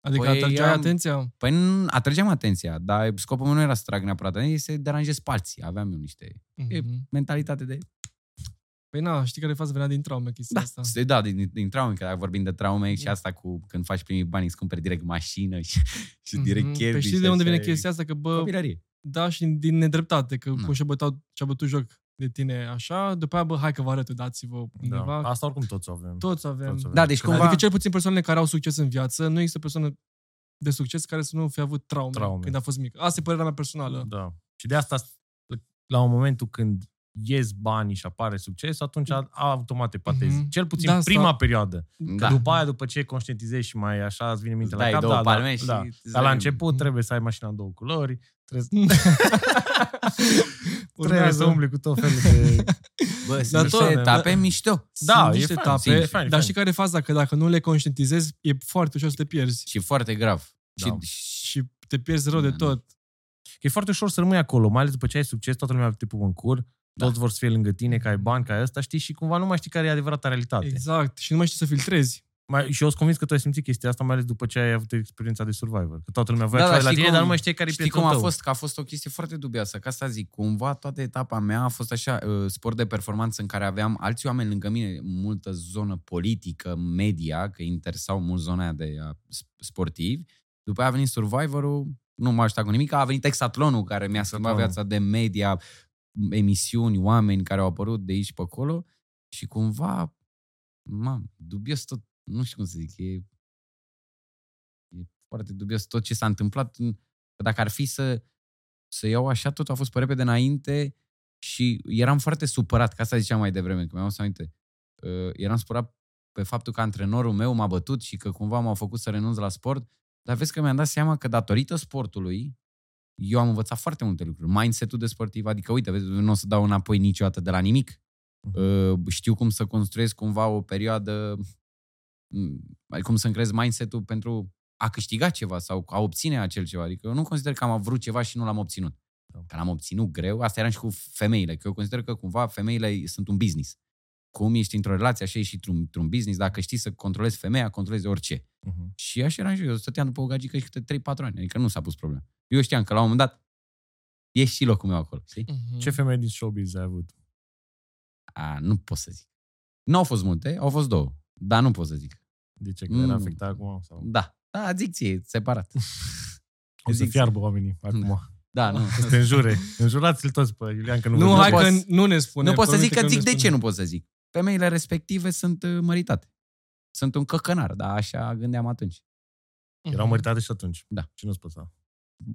Adică Păi, atrăgeai am- atenția? Păi nu- atrăgeam atenția, dar scopul meu nu era să trag neapărat atenție, să deranjez pe alții. Aveam eu niște E- Mhm. mentalitate de... Păi na, știi care e faza? Venea din traume chestia Da, asta. să- da din, din traume, că dacă vorbim de traume și asta cu când faci primii bani, îți cumperi direct mașină și, și direct Mhm. chestii. Păi știi de unde vine chestia asta? Că, bă, Copilărie. da, și din nedreptate, că Da. cum și-a bătut, și-a bătut joc de tine așa, după aia, bă, hai că vă arăt, dați-vă undeva. Da. Asta oricum toți o avem. Toți avem. Toți avem. Da, deci Când cumva... Adică cel puțin persoanele care au succes în viață, nu există persoană de succes care să nu fi avut traume, Traume. când a fost mic. Asta e părerea mea personală. Da. Și de asta, la un momentul când ies banii și apare succes, atunci a- automat te patezi. Mhm. Cel puțin Da, prima asta- perioadă. Da. Că după aia, după ce conștientizezi și mai așa îți vine minte Îți la dai cap, două da, palme da, și da. îți Dar la dai- început trebuie să ai mașina în două culori, trebuie, trebuie Urmează. să umbli cu tot felul de... Bă, sunt Dar niște tot- etape mișto. Da, Sunt e niște fain, etape, e fain, e dar fain. știi care e faza? Că dacă nu le conștientizezi, e foarte ușor să te pierzi. Și foarte grav. Da. Și, și, Și te pierzi rău de Da, tot. Că e foarte ușor să rămâi acolo, mai ales după ce ai succes, toată lumea te pupă în cur, Da. toți vor să fie lângă tine, că ai bani, că ai ăsta, știi, și cumva nu mai știi care e adevărata realitate. Exact. Și nu mai știi să filtrezi. Mai, și eu sunt convins că tu ai simțit chestia asta, mai ales după ce ai avut experiența de Survivor. Că toată lumea voia Da, da, dar la știi tine, cum- dar nu mai știi care e Știi cum prietenul a tău. fost? Că a fost o chestie foarte dubioasă. Ca asta zic, cumva toată etapa mea a fost așa, uh, sport de performanță în care aveam alți oameni lângă mine, multă zonă politică, media, că interesau mult zona aia de uh, sportivi. După aia a venit Survivorul, nu m-a ajutat cu nimic, a venit Exatlonul, care mi-a schimbat Exatlonul. viața de media, emisiuni, oameni care au apărut de aici pe acolo și cumva, mam, dubios tot, nu știu cum să zic, e, e foarte dubios tot ce s-a întâmplat. Că dacă ar fi să, să iau așa, tot a fost pe repede înainte și eram foarte supărat, ca asta ziceam mai devreme, că mi-am adus aminte. Uh, eram supărat pe faptul că antrenorul meu m-a bătut și că cumva m-a făcut să renunț la sport, dar vezi că mi-am dat seama că datorită sportului, eu am învățat foarte multe lucruri. Mindset-ul de sportiv, adică uite, vezi, nu o să dau înapoi niciodată de la nimic. Uh, știu cum să construiesc cumva o perioadă, m, cum să-mi creez mindset-ul pentru a câștiga ceva sau a obține acel ceva. Adică eu nu consider că am vrut ceva și nu l-am obținut. Da. Că l-am obținut greu, asta era și cu femeile, că eu consider că cumva femeile sunt un business. Cum ești într-o relație, așa ești și într-un, într-un business, dacă știi să controlezi femeia, controlezi orice. Mhm. Și așa eram și eu, eu stăteam după o gagică și câte 3-4 ani, adică nu s-a pus problema. Eu știam că la un moment dat e și locul meu acolo, știi? Mhm. Ce femei din showbiz ai avut? A, nu pot să zic. Nu au fost multe, au fost două, dar nu pot să zic. De ce? Că Mm. era afectat acum? Sau... Da, da, zic ție, separat. O să zic- fiarbă oamenii acum. Da, nu. Să te înjure. Înjurați-l toți pe Iulian că nu, Nu, vă hai pot- că nu ne spune. nu pot să promite zic că zic ne de spune. ce nu pot să zic. Femeile respective sunt uh, măritate. Sunt un căcănar, dar așa gândeam atunci. Mhm. Erau măritate și atunci. Da. Și nu-ți păsa.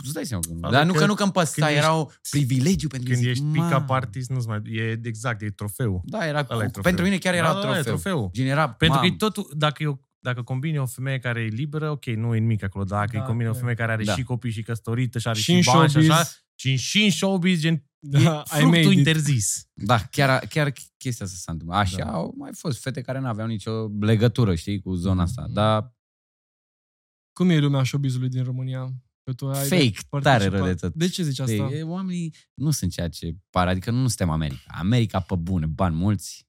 Îți dai seama că nu. Adică Dar nu că nu că îmi când păsa, ești- era un privilegiu pentru Când mine. ești Zic, pick-up "Ma." artist, nu-ți mai... E exact, e trofeu. Da, era, Ăla e trofeu. pentru mine chiar era da, da, trofeu. E trofeu. Gen era, Pentru că mam, e totul, dacă, eu, dacă combini o femeie care e liberă, ok, nu e nimic acolo. Dacă Da, îi combini o că- femeie care are Da. și copii și căsătorită și are Și și, în bani și showbiz. așa, și, în- și în showbiz, gen, Da, e ai made fructul it. interzis. Da, chiar, chiar chestia asta s-a întâmplat. Așa Da. au mai fost fete care nu aveau nicio legătură, știi, cu zona asta. Mhm. Dar Cum e lumea showbizului din România? Că tu ai Fake, participat. tare rău de tot. De ce zici asta? e, oamenii nu sunt ceea ce par. Adică nu suntem America. America pe bune, bani mulți.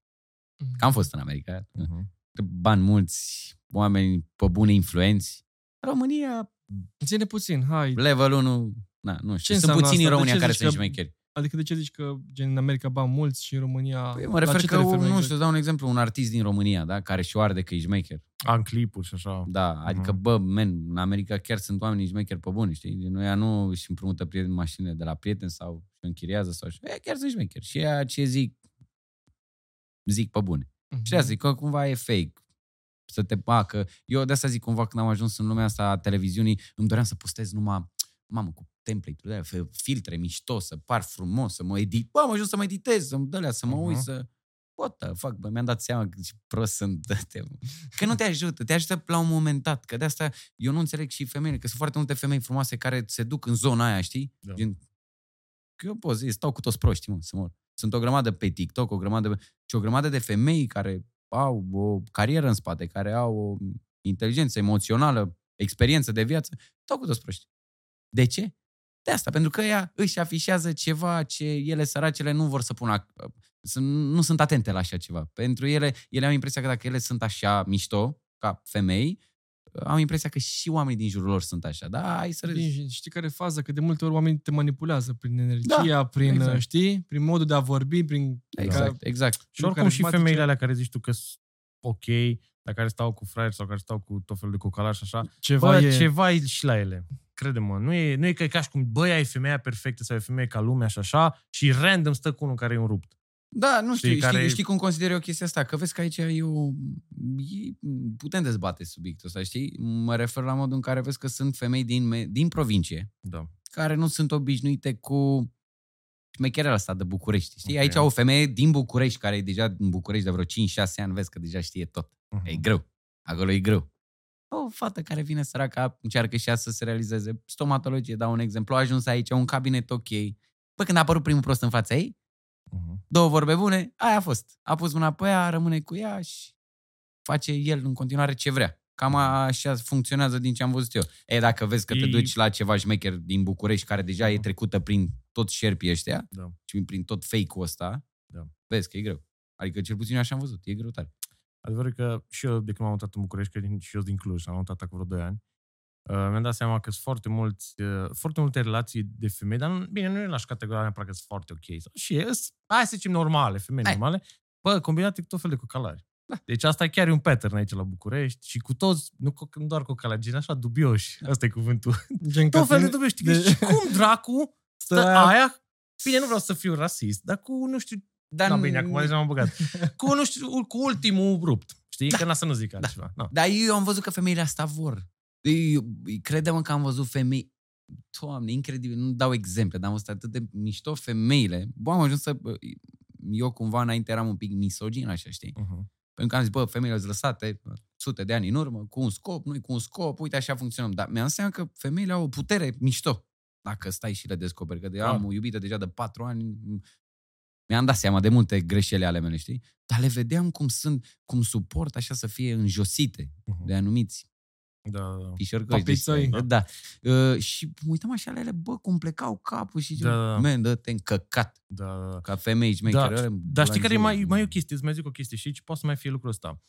Mhm. Că am fost în America. Mhm. Bani mulți, oameni pe bune influenți. România, Ține puțin, hai. level 1, na, nu știu. Sunt înseamnă puțini în asta? De România ce care zici sunt că- șmecheri. Adică de ce zici că gen în America bani mulți și în România... Păi la mă refer ce că, te referi un, mai nu exact? știu, îți dau un exemplu, un artist din România, da, care și-o arde că e șmecher. Am clipuri și așa. Da, adică, Mhm. bă, men, în America chiar sunt oameni șmecheri pe bune, știi? Nu, ea nu își împrumută prieten, mașinile de la prieteni sau își închiriază sau așa. Ea chiar sunt șmecheri. Și ea ce zic, zic pe bune. Mhm. Și de asta zic că cumva e fake. Să te pacă. Eu de asta zic cumva când am ajuns în lumea asta a televiziunii, îmi doream să postez numai, mamă, cu template-uri de alea, filtre mișto, să par frumos, să mă edit. Bă, am ajuns să mă editez, să-mi dă alea, să mă uit, Mhm. să... What the fuck, bă, mi-am dat seama că ce prost sunt. dă-te, mă. Că nu te ajută, te ajută la un moment dat. Că de asta eu nu înțeleg și femeile, că sunt foarte multe femei frumoase care se duc în zona aia, știi? Da. Gen, că eu pot zi, stau cu toți proști, mă, să mor. Sunt o grămadă pe TikTok, o grămadă, și o grămadă de femei care au o carieră în spate, care au o inteligență emoțională, experiență de viață, stau cu toți proști. De ce? De asta, pentru că ea își afișează ceva ce ele, săracele, nu vor să pună, ac- să- nu sunt atente la așa ceva. Pentru ele, ele au impresia că dacă ele sunt așa mișto, ca femei, au impresia că și oamenii din jurul lor sunt așa. Da, hai să râzi. Bine, știi care e faza? Că de multe ori oamenii te manipulează prin energia, Da, prin, exact. știi? Prin modul de a vorbi, prin... Exact, exact. Și oricum și carismatice. femeile alea care zici tu că sunt ok, dar care stau cu fraieri sau care stau cu tot felul de cocalași și așa, Ceva bă, e... ceva e și la ele. Crede-mă, nu e, nu e că e ca și cum, băi, ai femeia perfectă sau e femeie ca lumea și așa și random stă cu unul care e un rupt. Da, nu știu, Știi, știi, care- știi cum consider eu chestia asta? Că vezi că aici e o... E, putem dezbate subiectul ăsta, știi? Mă refer la modul în care vezi că sunt femei din, me- din provincie Da. care nu sunt obișnuite cu șmecherele asta de București. Știi? Ok. Aici o femeie din București, care e deja în București de vreo 5-6 ani, vezi că deja știe tot. Mhm. E greu. Acolo e greu. O fată care vine săraca, încearcă și ea să se realizeze. Stomatologie, dau un exemplu. A ajuns aici, un cabinet ok. Păi când a apărut primul prost în fața ei, Mhm. două vorbe bune, aia a fost. A pus mâna pe ea, rămâne cu ea și face el în continuare ce vrea. Cam așa funcționează din ce am văzut eu. E, dacă vezi că te E- duci la ceva șmecher din București, care deja e trecută prin tot șerpii ăștia Da. și prin tot fake-ul ăsta, Da. vezi că e greu. Adică cel puțin eu așa am văzut, e greu tare. Adevărul e că și eu, de când m-am mutat în București, că din, și eu sunt din Cluj, am mutat acum vreo 2 ani, uh, mi-am dat seama că sunt foarte, mulți, uh, foarte multe relații de femei, dar nu, bine, nu e la categoria neapărat că sunt foarte ok. Sau- Și e, sunt, hai să zicem normale, femei Hai. normale, bă, combinate cu tot fel de cocalari. Da. Deci asta e chiar un pattern aici la București și cu toți, nu, co- nu doar cocalari, gen așa dubioși. Asta e cuvântul. Gen că Tot fel de feme- dubioși. de- De... Și cum dracu Stă stă aia- aia? Bine, nu vreau să fiu rasist, dar cu, nu știu, Dar, da, bine, acum deja m-am băgat. Cu, nu știu, cu ultimul rupt. Știi? Da. Că n-a să nu zic altceva. Da. dar eu am văzut că femeile asta vor. Eu, credem că am văzut femei Doamne, incredibil, nu dau exemple, dar am văzut atât de mișto femeile. Bă, am ajuns să... Eu cumva înainte eram un pic misogin, așa, știi? Uh-huh. Pentru că am zis, bă, femeile sunt lăsate sute de ani în urmă, cu un scop, nu cu un scop, uite, așa funcționăm. Dar mi-am dat seama că femeile au o putere mișto. Dacă stai și le descoperi, că de Clar. am o iubită deja de patru ani, mi-am dat seama de multe greșeli ale mele, știi? Dar le vedeam cum sunt, cum suport așa să fie înjosite Uh-huh. de anumiți Da, da. pișorcăși. Papițoi. Deci, da. Uh, și mă uitam așa la ele, bă, cum plecau capul și Da, da, da. man, dă-te încăcat. da, da, da. Ca femei și Da, da, Dar știi care e mai, mai e o chestie? Îți mai zic o chestie și aici poate să mai fie lucrul ăsta.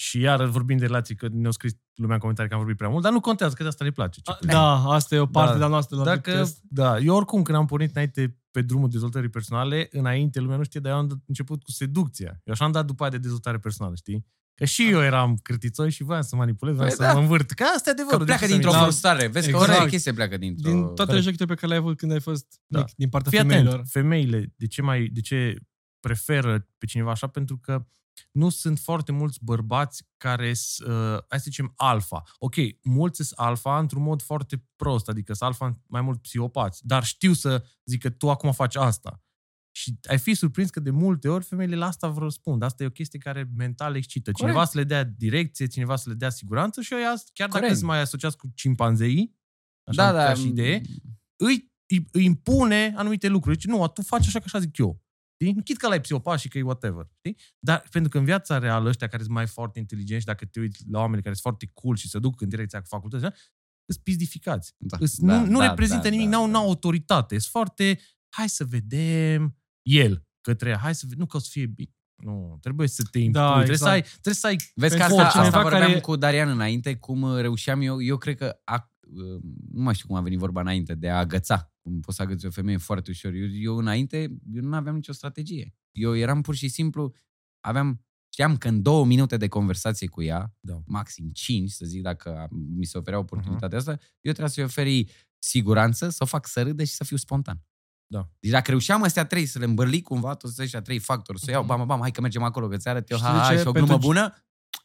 Și iar vorbim de relații, că ne-au scris lumea în comentarii că am vorbit prea mult, dar nu contează, că de asta le place. Ce A- Da, asta e o parte Da. de-a noastră la Dacă, Vipcast. da, eu oricum când am pornit înainte pe drumul dezvoltării personale, înainte lumea nu știe, dar eu am început cu seducția. Eu așa am dat după aia de dezvoltare personală, știi? Că și eu eram cârtițoi și voiam să manipulez, voiam Păi să da. mă învârt. Că asta e adevărul. Că de pleacă ce să dintr-o minți? frustrare. Vezi că Exact. orice chestie pleacă dintr-o... Din toate rejectele pe care le-ai avut când ai fost Da. mic, din partea Fii femeilor. atent, femeile, de ce, mai, de ce preferă pe cineva așa? Pentru că nu sunt foarte mulți bărbați care sunt, uh, hai să zicem, alfa. Ok, mulți sunt alfa într-un mod foarte prost, adică sunt alfa mai mult psihopați, dar știu să zică tu acum faci asta. Și ai fi surprins că de multe ori femeile la asta vă răspund. Asta e o chestie care mental excită. Cineva Corect. să le dea direcție, cineva să le dea siguranță și eu chiar dacă Corect. sunt mai asociați cu cimpanzeii, așa da, ca da. și idee, îi, îi, îi impune anumite lucruri. Deci, nu, tu faci așa că așa zic eu. Știi? Nu chit că l-ai psihopat și că e whatever. Știi? Dar pentru că în viața reală, ăștia care sunt mai foarte inteligenți, dacă te uiți la oameni care sunt foarte cool și se duc în direcția cu facultății, sunt pizdificați. Da, Îs, da, nu, nu da, reprezintă da, nimic, da, n-au, da. n-au autoritate. Sunt foarte, hai să vedem el către ea, hai să vedem, nu că o să fie bine. Nu, trebuie să te impuși, Da, trebuie, exact. să ai, trebuie să ai Vezi că Pentru asta, cineva asta vorbeam care- cu Darian înainte, cum uh, reușeam eu, eu cred că, a, uh, nu mai știu cum a venit vorba înainte, de a agăța, cum poți să agăți o femeie foarte ușor. Eu, eu înainte, eu nu aveam nicio strategie. Eu eram pur și simplu, aveam, știam că în două minute de conversație cu ea, Da. maxim cinci, să zic, dacă mi se oferea oportunitatea asta, eu trebuia să-i oferi siguranță, să o fac să râde și să fiu spontan. Da. Deci dacă reușeam astea trei să le îmbărli cumva, toți ăștia trei factori, să iau, Mhm. bam, bam, bam, hai că mergem acolo, că ți arăt eu, Știi ha, de ha, ce? și o Pentru glumă ce- bună,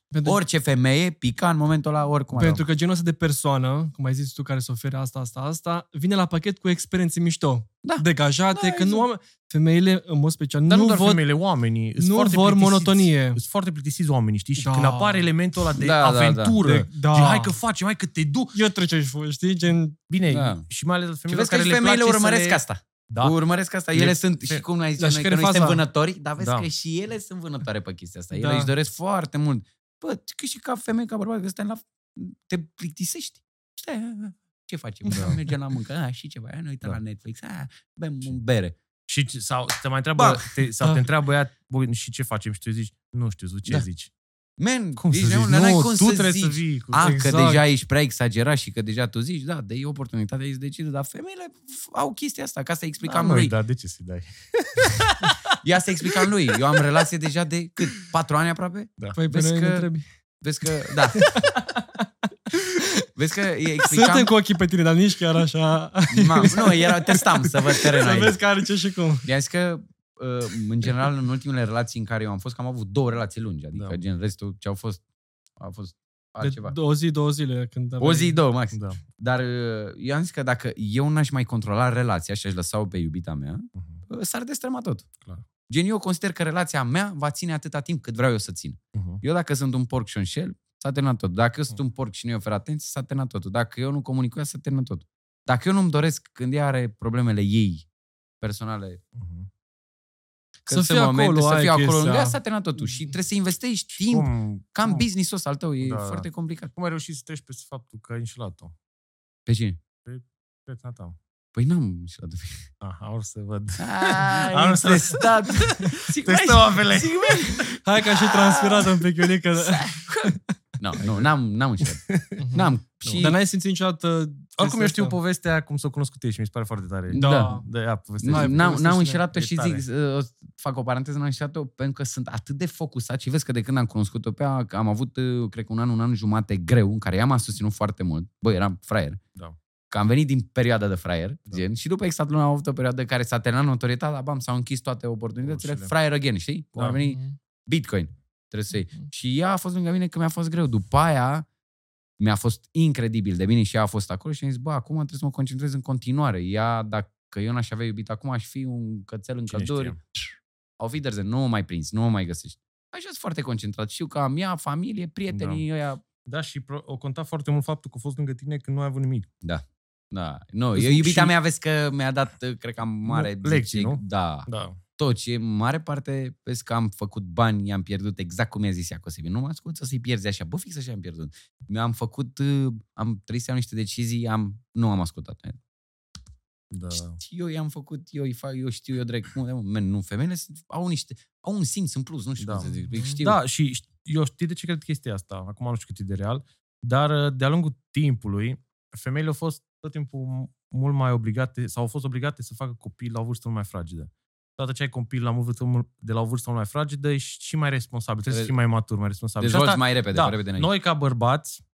Pentru, orice femeie pica în momentul ăla, oricum ar pentru că genul ăsta de persoană, cum ai zis tu, care să ofere asta, asta, asta, vine la pachet cu experiențe mișto. Da. Degajate, Da, că nu exact. am... Femeile, în mod special, Dar nu, nu doar văd... femeile, oamenii. sunt nu foarte vor plictisiți. monotonie. Sunt foarte plictisiți oamenii, știi? Și Da. când apare elementul ăla de Da, da, da. aventură, De- da. Gen, hai că facem, hai că te duc. Eu trece și fu- știi? Gen, Bine, Da. și mai ales Și femeile vezi că care și le femeile place urmăresc să le... asta. Da. Urmăresc asta. Ele Le- sunt, fe- și cum ai zis, Dar și noi, că care noi suntem faza? vânători, dar vezi Da. că și ele sunt vânătoare pe chestia asta. Ele Da. își doresc foarte mult. Bă, că și ca femeie, ca bărbat, că stai la... te plictisești. Stai, a, a, ce facem? Da. Da. Mergem la muncă, a, și ceva, a, ne uităm Da. la Netflix, a, bem un bere. Și ce- sau te mai întreabă, Ba. te, sau Da. te întreabă ea, bă, și ce facem? Și tu zici, nu știu, tu ce Da. zici? Men, Cum să ești zici? nebun, n-ai Nu, cum tu să trebuie zici. să vii. Cu... A, Exact. că deja ești prea exagerat și că deja tu zici, da, de e oportunitatea să decide, dar femeile f- au chestia asta, ca să explicam da, lui. da, de ce să-i dai? Ia să explicam lui. Eu am relație deja de cât? Patru ani aproape? Da. păi pe Vezi noi că- ne întrebi. Vezi că, da. Vezi că e explicam... Suntem cu ochii pe tine, dar nici chiar așa. Mam, nu, era, testam să văd terenul Să aici. vezi care ce și cum. I-am zis că, uh, în general, în ultimele relații în care eu am fost, că am avut două relații lungi, adică Da. gen restul ce au fost, a fost altceva. De o zi, două zile. Când O zi, două, max. Da. Dar uh, eu am zis că dacă eu n-aș mai controla relația și aș lăsa-o pe iubita mea, Mhm. uh, s-ar destrăma tot. Clar. Gen, eu consider că relația mea va ține atâta timp cât vreau eu să țin. Mhm. Eu dacă sunt un porc și un șel, s-a terminat tot. Dacă eu sunt un porc și nu-i ofer atenție, s-a terminat totul. Dacă eu nu comunic cu ea, s-a terminat tot. Dacă eu nu-mi doresc când ea are problemele ei personale, Mhm. Că Să fie acolo, să aia fie e acolo lângă chestia. ea, s-a terminat totul. Și trebuie să investești timp, Cum, ca în cum, business-ul ăsta al tău. E Da, da. foarte complicat. cum ai reușit să treci peste faptul că ai înșelat-o? Pe cine? Prietena ta. Păi n-am înșelat de Ah, am vrut să văd. Ai Am înțeles. testat. Zic, băi, Testăm apele. zic, băi. Hai că și transpirat un pic, Iulica. Nu, nu, n-am, n-am înșelat. N-am. Și Dar n-ai simțit niciodată... Oricum eu știu chestia asta? povestea cum s-o cunoscut ei și mi se pare foarte tare. Da. Da. Da, ia, povestea. N-ai- N-am, n-am povestește-ne. înșelat-o E și tare. zic, uh, o să fac o paranteză, n-am înșelat-o pentru că sunt atât de focusat și vezi că de când am cunoscut-o pe ea, am avut, uh, cred că un an, un an jumate greu, în care ea m-a susținut foarte mult. Bă, eram fraier. Da. Că am venit din perioada de fraier, Da. da. gen, și după exact luna am avut o perioadă în care s-a terminat notorietatea, bam, s-au închis toate oportunitățile, Ușile. fraier again, știi? Cum Da. a venit Bitcoin. Trebuie să iei. Și ea a fost lângă mine că mi-a fost greu. După aia mi-a fost incredibil de bine și ea a fost acolo și am zis, bă, acum trebuie să mă concentrez în continuare. Ea, dacă eu n-aș avea iubit acum, aș fi un cățel în Cine călduri. știe? Au fi derze, nu mă mai prins, nu mă mai găsești. Așa sunt foarte concentrat. Știu că am ea, familie, prietenii da. ăia. Da, și pro- o conta foarte mult faptul că a fost lângă tine când nu ai avut nimic. Da. Da. Nu, Îți eu, iubita și- mea, vezi că mi-a dat, cred că am mare... Nu, lecții, zice, nu? Da. Da. Tot și în mare parte, vezi că am făcut bani, i-am pierdut exact cum mi-a zis ea că o să fie. Nu mă ascult să-i pierzi așa. Bă, fix așa am pierdut. Mi-am făcut, uh, am trebuit să iau niște decizii, am, nu am ascultat. Da. Și eu i-am făcut, eu îi fac, eu știu, eu direct. Cum, de, mă, man, nu, femeile sunt, au niște, au un simț în plus, nu știu Da. cum să zic. Îi Știu. Da, și ș- eu știu de ce cred chestia asta. Acum nu știu cât e de real. Dar uh, de-a lungul timpului, femeile au fost tot timpul mult mai obligate, sau au fost obligate să facă copii la o vârstă mult mai fragedă. Toată ce ai copil la o vârstă mult- de la o vârstă mult mai fragedă, ești și mai responsabil. Trebuie să fii mai matur, mai responsabil. Și Dezvolți asta- mai repede, da, mai repede înainte. noi ca bărbați,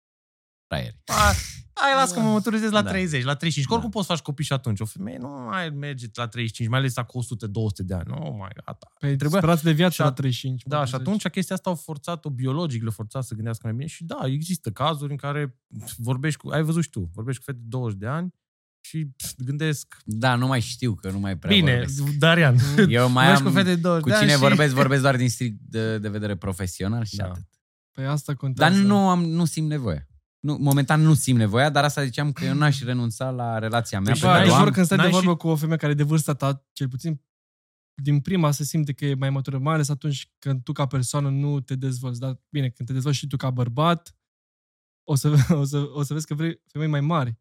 Fraieri. a, hai las că mă maturizez la Da. 30, la 35. Că Da. oricum poți să faci copii și atunci. O femeie nu mai merge la 35, mai ales cu 100-200 de ani. Nu mai gata. Păi Trebuia- speranța de viață și la a- 35. Da, și 40. atunci chestia asta au forțat-o biologic, le forțat să gândească mai bine și da, există cazuri în care vorbești cu, ai văzut și tu, vorbești cu fete de 20 de ani și pf, gândesc, Da, nu mai știu, că nu mai prea bine, vorbesc. Darian, Eu mai vorbești am, cu fete de 20 cu de ani cine și... vorbesc, vorbesc doar din strict de, de vedere profesional și Da. atât. Păi asta Dar contează. nu, am, nu simt nevoia. Nu, momentan nu simt nevoia, dar asta ziceam că eu n-aș renunța la relația mea. Deci, Bă, pe care o adevăr, am. când stai de n-ai vorbă și- cu o femeie care e de vârsta ta, cel puțin din prima se simte că e mai matură, mai ales atunci când tu ca persoană nu te dezvolți. Dar bine, când te dezvolți și tu ca bărbat, o să, o să, o să vezi că vrei femei mai mari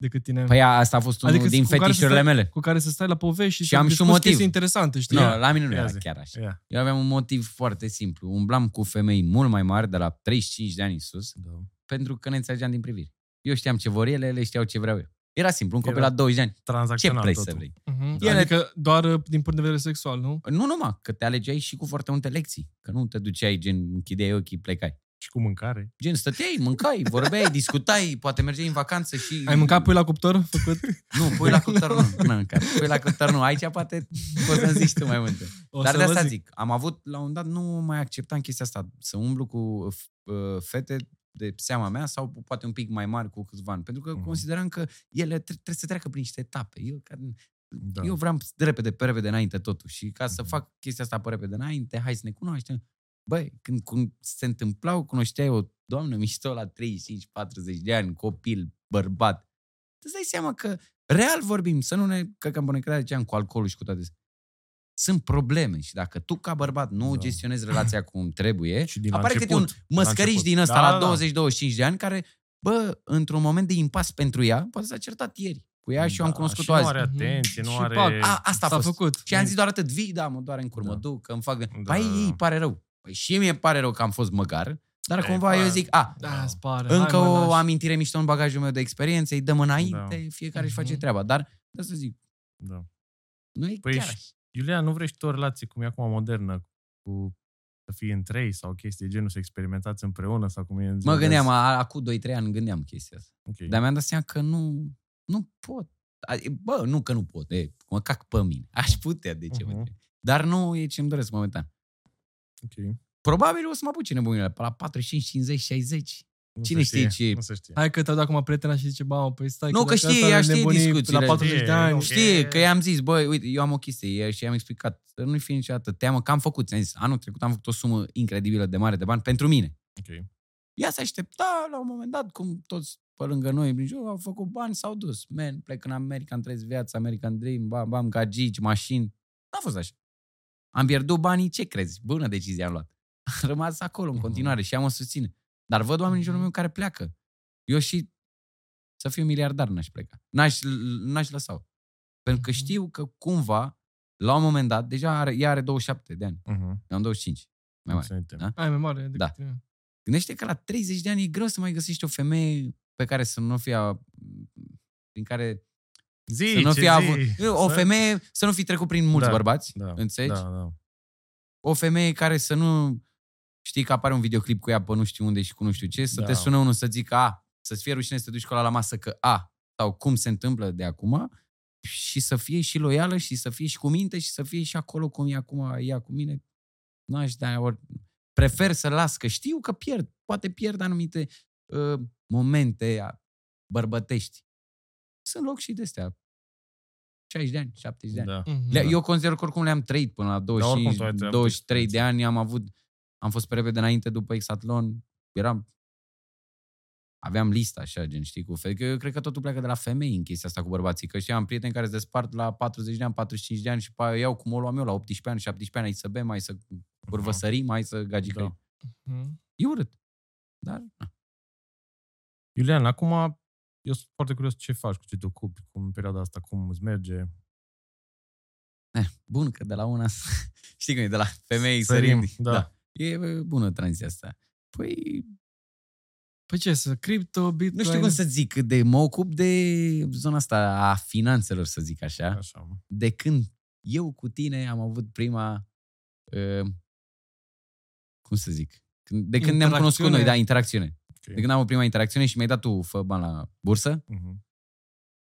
decât tine. Păi asta a fost unul Adică din cu care să fetișurile stai- mele. cu care să stai la povești și, Și să am și un discuți motiv. chestii interesante, știi? Nu, la mine nu Ia era zi. chiar așa. Ia, Eu aveam un motiv foarte simplu. Umblam cu femei mult mai mari, de la 35 de ani în sus, da. pentru că ne înțelegeam din priviri. Eu știam ce vor ele, ele știau ce vreau eu. Era simplu, un copil Era la 20 de ani. Ce Tranzacțional vrei totul. să vrei? Uh-huh. Ele- Adică doar uh, din punct de vedere sexual, nu? Nu numai, că te alegeai și cu foarte multe lecții. Că nu te duceai, gen, închideai ochii, plecai. Și cu mâncare. Gen, stăteai, mâncai, vorbeai, discutai, poate mergeai în vacanță și... Ai mâncat pui la cuptor făcut? Nu, pui la cuptor nu. nu mâncat. Pui la cuptor nu. Aici poate poți să-mi zici tu mai multe. O Dar să de vă asta zic. zic. Am avut, la un dat, nu mai acceptam chestia asta. Să umblu cu f- uh, fete de seama mea sau poate un pic mai mari cu câțiva ani. Pentru că Mhm. consideram că ele tre- trebuie să treacă prin niște etape. Eu, care, Da. eu vreau de repede, pe repede înainte totul. Și ca să Mhm. fac chestia asta pe repede înainte, hai să ne cunoaștem. Băi, când, când se întâmplau, cunoșteai o doamnă mișto la 35-40 de ani, copil, bărbat. Îți dai seama că real vorbim, să nu ne căcăm pe necredere ce am cu alcoolul și cu toate astea. Sunt probleme și dacă tu ca bărbat nu Da. gestionezi relația cum trebuie, Și din la apare câte început, un de la măscăriș început. din ăsta Da, la da, da. 20-25 de ani care, bă, într-un moment de impas pentru ea, poate s-a certat ieri cu ea și eu am Da, cunoscut-o și azi. nu are atenție, nu Și are... pac. A, asta a S-a fost. făcut. Și am zis doar atât, vii, da, mă doare în cur, mă Da. duc, că îmi fac... Da. Păi ei îi pare rău. Păi și mie îmi pare rău că am fost măgar, dar Ei, cumva pare- eu zic, a, Da, îți pare. încă Hai, mă, o lași. amintire mișto în bagajul meu de experiență, îi dăm înainte, Da. fiecare își face Mhm. treaba. Dar, de asta zic, Da. nu e Păi chiar și- așa. Iulia, nu vreți și tu o relație cum e acum modernă, cu să fie în trei sau chestii de genul, să experimentați împreună sau cum e în Mă ziua de gândeam, azi? a- acum 2-3 ani gândeam chestia asta. Ok. Dar mi-am dat seama că nu, nu pot. A- Bă, nu că nu pot, e, mă cac pe mine. Aș putea, de ce? Mhm. Uh-huh. Dar nu e ce-mi doresc momentan. Ok. Probabil o să mă apuce nebunile pe la 45, 50, 60. Nu Cine se știe ce- Nu se știe. Hai că te-au dat acum prietena și zice, bă, păi stai Nu, că dacă știe, asta ea are știe nebunii discuțiile. La 40 de Știe, ani. nu Știe că i-am zis, băi, uite, eu am o chestie și i-am explicat. Să nu-i fie niciodată teamă că am făcut. Ți-am zis, anul trecut am făcut o sumă incredibilă de mare de bani pentru mine. Ok. Ea se aștepta la un moment dat, cum toți pe lângă noi prin jur, au făcut bani, s-au dus. Man, plec în America, îmi trăiesc viața, American Dream, bam, bam, gagici, mașini. N-a fost așa. Am pierdut banii, ce crezi? Bună decizie am luat. Am rămas acolo în Mhm. continuare și ea mă susține. Dar văd oameni în jurul meu care pleacă. Eu și să fiu miliardar n-aș pleca. N-aș, n-aș lăsa Pentru că Mhm. știu că cumva, la un moment dat, deja are, ea are 27 de ani. Mhm. Eu am 25. Mai mare. Absolut. Da? Ai mai mare decât Da. tine. Gândește că la 30 de ani e greu să mai găsești o femeie pe care să nu fie a- prin care Zi, să nu ce fie avut, zi? o Să- femeie să nu fi trecut prin mulți Da, bărbați, Da, înțelegi? Da, da. O femeie care să nu știi că apare un videoclip cu ea pe nu știu unde și cu nu știu ce, să Da. te sună unul să zică a, să-ți fie rușine să te duci cu ăla la masă că a, sau cum se întâmplă de acum și să fie și loială și să fie și cu minte și să fie și acolo cum e acum ea cu mine. Nu aș da, ori prefer să las, că știu că pierd, poate pierd anumite uh, momente a- bărbătești. Sunt loc și de astea. 60 de ani, 70 de ani. Da. Mhm. Le, eu consider că oricum le-am trăit până la 25, oricum tu ai treabă 23 de experiență. ani, am avut, am fost pe repede înainte după Exatlon, eram, aveam lista așa, gen, știi, cu fe- că eu cred că totul pleacă de la femei în chestia asta cu bărbații, că și am prieteni care se despart la 40 de ani, 45 de ani și pe aia iau cum o luam eu la 18 ani, 17 ani, hai să bem, mai să curvăsărim, mai să gagicăim. Da. Mhm. E urât. Dar, na. Iulian, acum eu sunt foarte curios ce faci, cu ce te ocupi, cum în perioada asta, cum îți merge. eh, bun, că de la una, știi cum e, de la femei Sărim, sărim. da. da. E bă, bună tranziția asta. Păi, Păi ce, să cripto, bitcoin? Nu știu cum să zic, de, mă ocup de zona asta a finanțelor, să zic așa. Așa. mă. De când eu cu tine am avut prima, uh, cum să zic, când- de când ne-am cunoscut noi, Interacțiune. da, interacțiune. Ok. De când am avut prima interacțiune și mi-ai dat tu, fă bani la bursă, Mhm.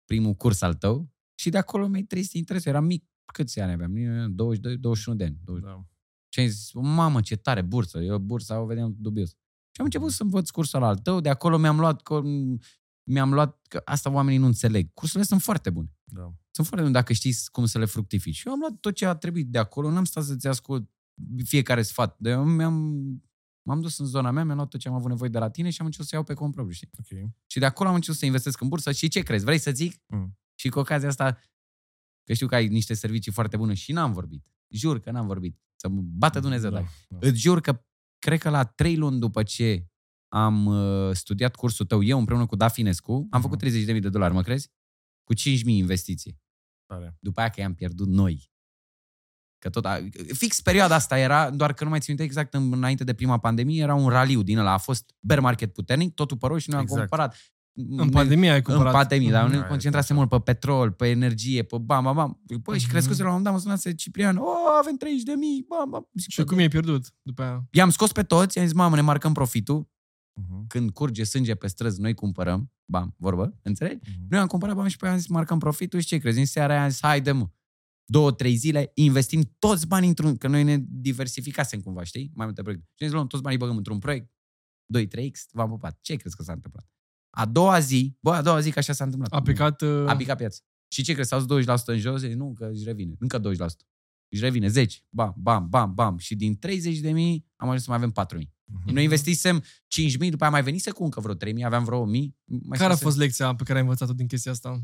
primul curs al tău, și de acolo mi-ai trăit interesul. Eram mic, câți ani aveam? 22, 21 de ani. 20. Da. Și am zis, mamă, ce tare, bursă. Eu bursa o vedeam dubios. Și am început să învăț cursul al tău, de acolo mi-am luat, că- mi-am luat, că asta oamenii nu înțeleg. Cursurile sunt foarte bune. Da. Sunt foarte bune dacă știți cum să le fructifici. Și eu am luat tot ce a trebuit de acolo, n-am stat să-ți ascult fiecare sfat. De eu mi-am, m-am dus în zona mea, mi-am luat tot ce am avut nevoie de la tine și am început să iau pe cont propriu, știi? Ok. Și de acolo am început să investesc în bursă și ce crezi? Vrei să zic? Mm. Și cu ocazia asta, că știu că ai niște servicii foarte bune și n-am vorbit. Jur că n-am vorbit. Să mă bată Dumnezeu da. dacă da. Îți jur că cred că la trei luni după ce am uh, studiat cursul tău, eu împreună cu Dafinescu, am Mhm. făcut 30.000 de dolari, mă crezi? Cu 5.000 investiții. Tare. După aia că i-am pierdut noi. Că tot a, fix perioada asta era, doar că nu mai țin minte exact în- înainte de prima pandemie, era un raliu din ăla. A fost bear market puternic, totul pe roșu și noi am Exact. cumpărat. În pandemie ai În cumpărat. pandemie, dar Mhm. ne Aia concentrasem este mult pe petrol, pe energie, pe bam, bam, bam. Păi, și Mhm. crescuse la un moment dat, mă sunase Ciprian, o, avem 30 de mii, bam, bam. Zic, Și "Păi, cum i-ai pierdut după aia? I-am scos pe toți, i-am zis, mamă, ne marcăm profitul. Mhm. Când curge sânge pe străzi, noi cumpărăm. Bam, vorbă, înțelegi? Mhm. Noi am cumpărat bani și pe aia am zis, marcăm profitul și ce crezi? În seara aia am zis, haide mă, două, trei zile, investim toți banii într-un, că noi ne diversificasem cumva, știi? Mai multe proiecte. Și am zis, luăm toți banii, băgăm într-un proiect, 2-3X, v-am pupat. Ce crezi că s-a întâmplat? A doua zi, bă, a doua zi că așa s-a întâmplat. A picat... Uh, A picat piața. Și ce crezi? S-au dus 20% în jos? Zic, Nu, că își revine. Încă 20%. Își revine 10. Bam, bam, bam, bam. Și din 30 de mii am ajuns să mai avem 4 mii. Mhm. Noi investisem 5 mii, după aia mai venise cu încă vreo 3 mii, aveam vreo 1 mii. Mai care a scosem- fost lecția pe care ai învățat-o din chestia asta?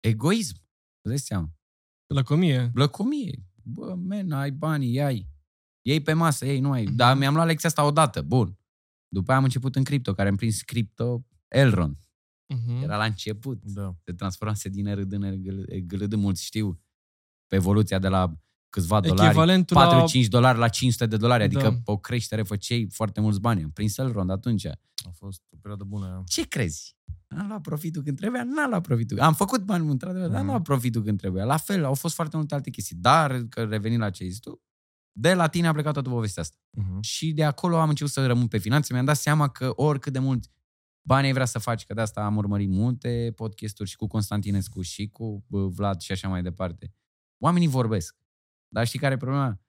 Egoism. Îți dai seama. Lăcomie. Blăcomie. Bă, men, ai banii, ai. Ei pe masă, ei nu ai. Dar mi-am luat lecția asta odată, bun. După aia am început în cripto, care am prins cripto Elron. Mhm. Era la început. Da. Se transformase din RD în GLD, mulți știu. Pe evoluția de la câțiva dolari, Echivalentul la... 4-5 dolari la 500 de dolari, adică Da. pe o creștere făceai foarte mulți bani. Am prins Elrond atunci. A fost o perioadă bună. aia. Ce crezi? Am luat profitul când trebuia? N-am luat profitul. Am făcut bani, într-adevăr, dar Mhm. n-am luat profitul când trebuia. La fel, au fost foarte multe alte chestii. Dar, că revenind la ce ai zis tu, de la tine a plecat toată povestea asta. Mhm. Și de acolo am început să rămân pe finanțe. Mi-am dat seama că oricât de mult bani ai vrea să faci, că de asta am urmărit multe podcasturi și cu Constantinescu și cu bă, Vlad și așa mai departe. Oamenii vorbesc. Dar știi care e problema?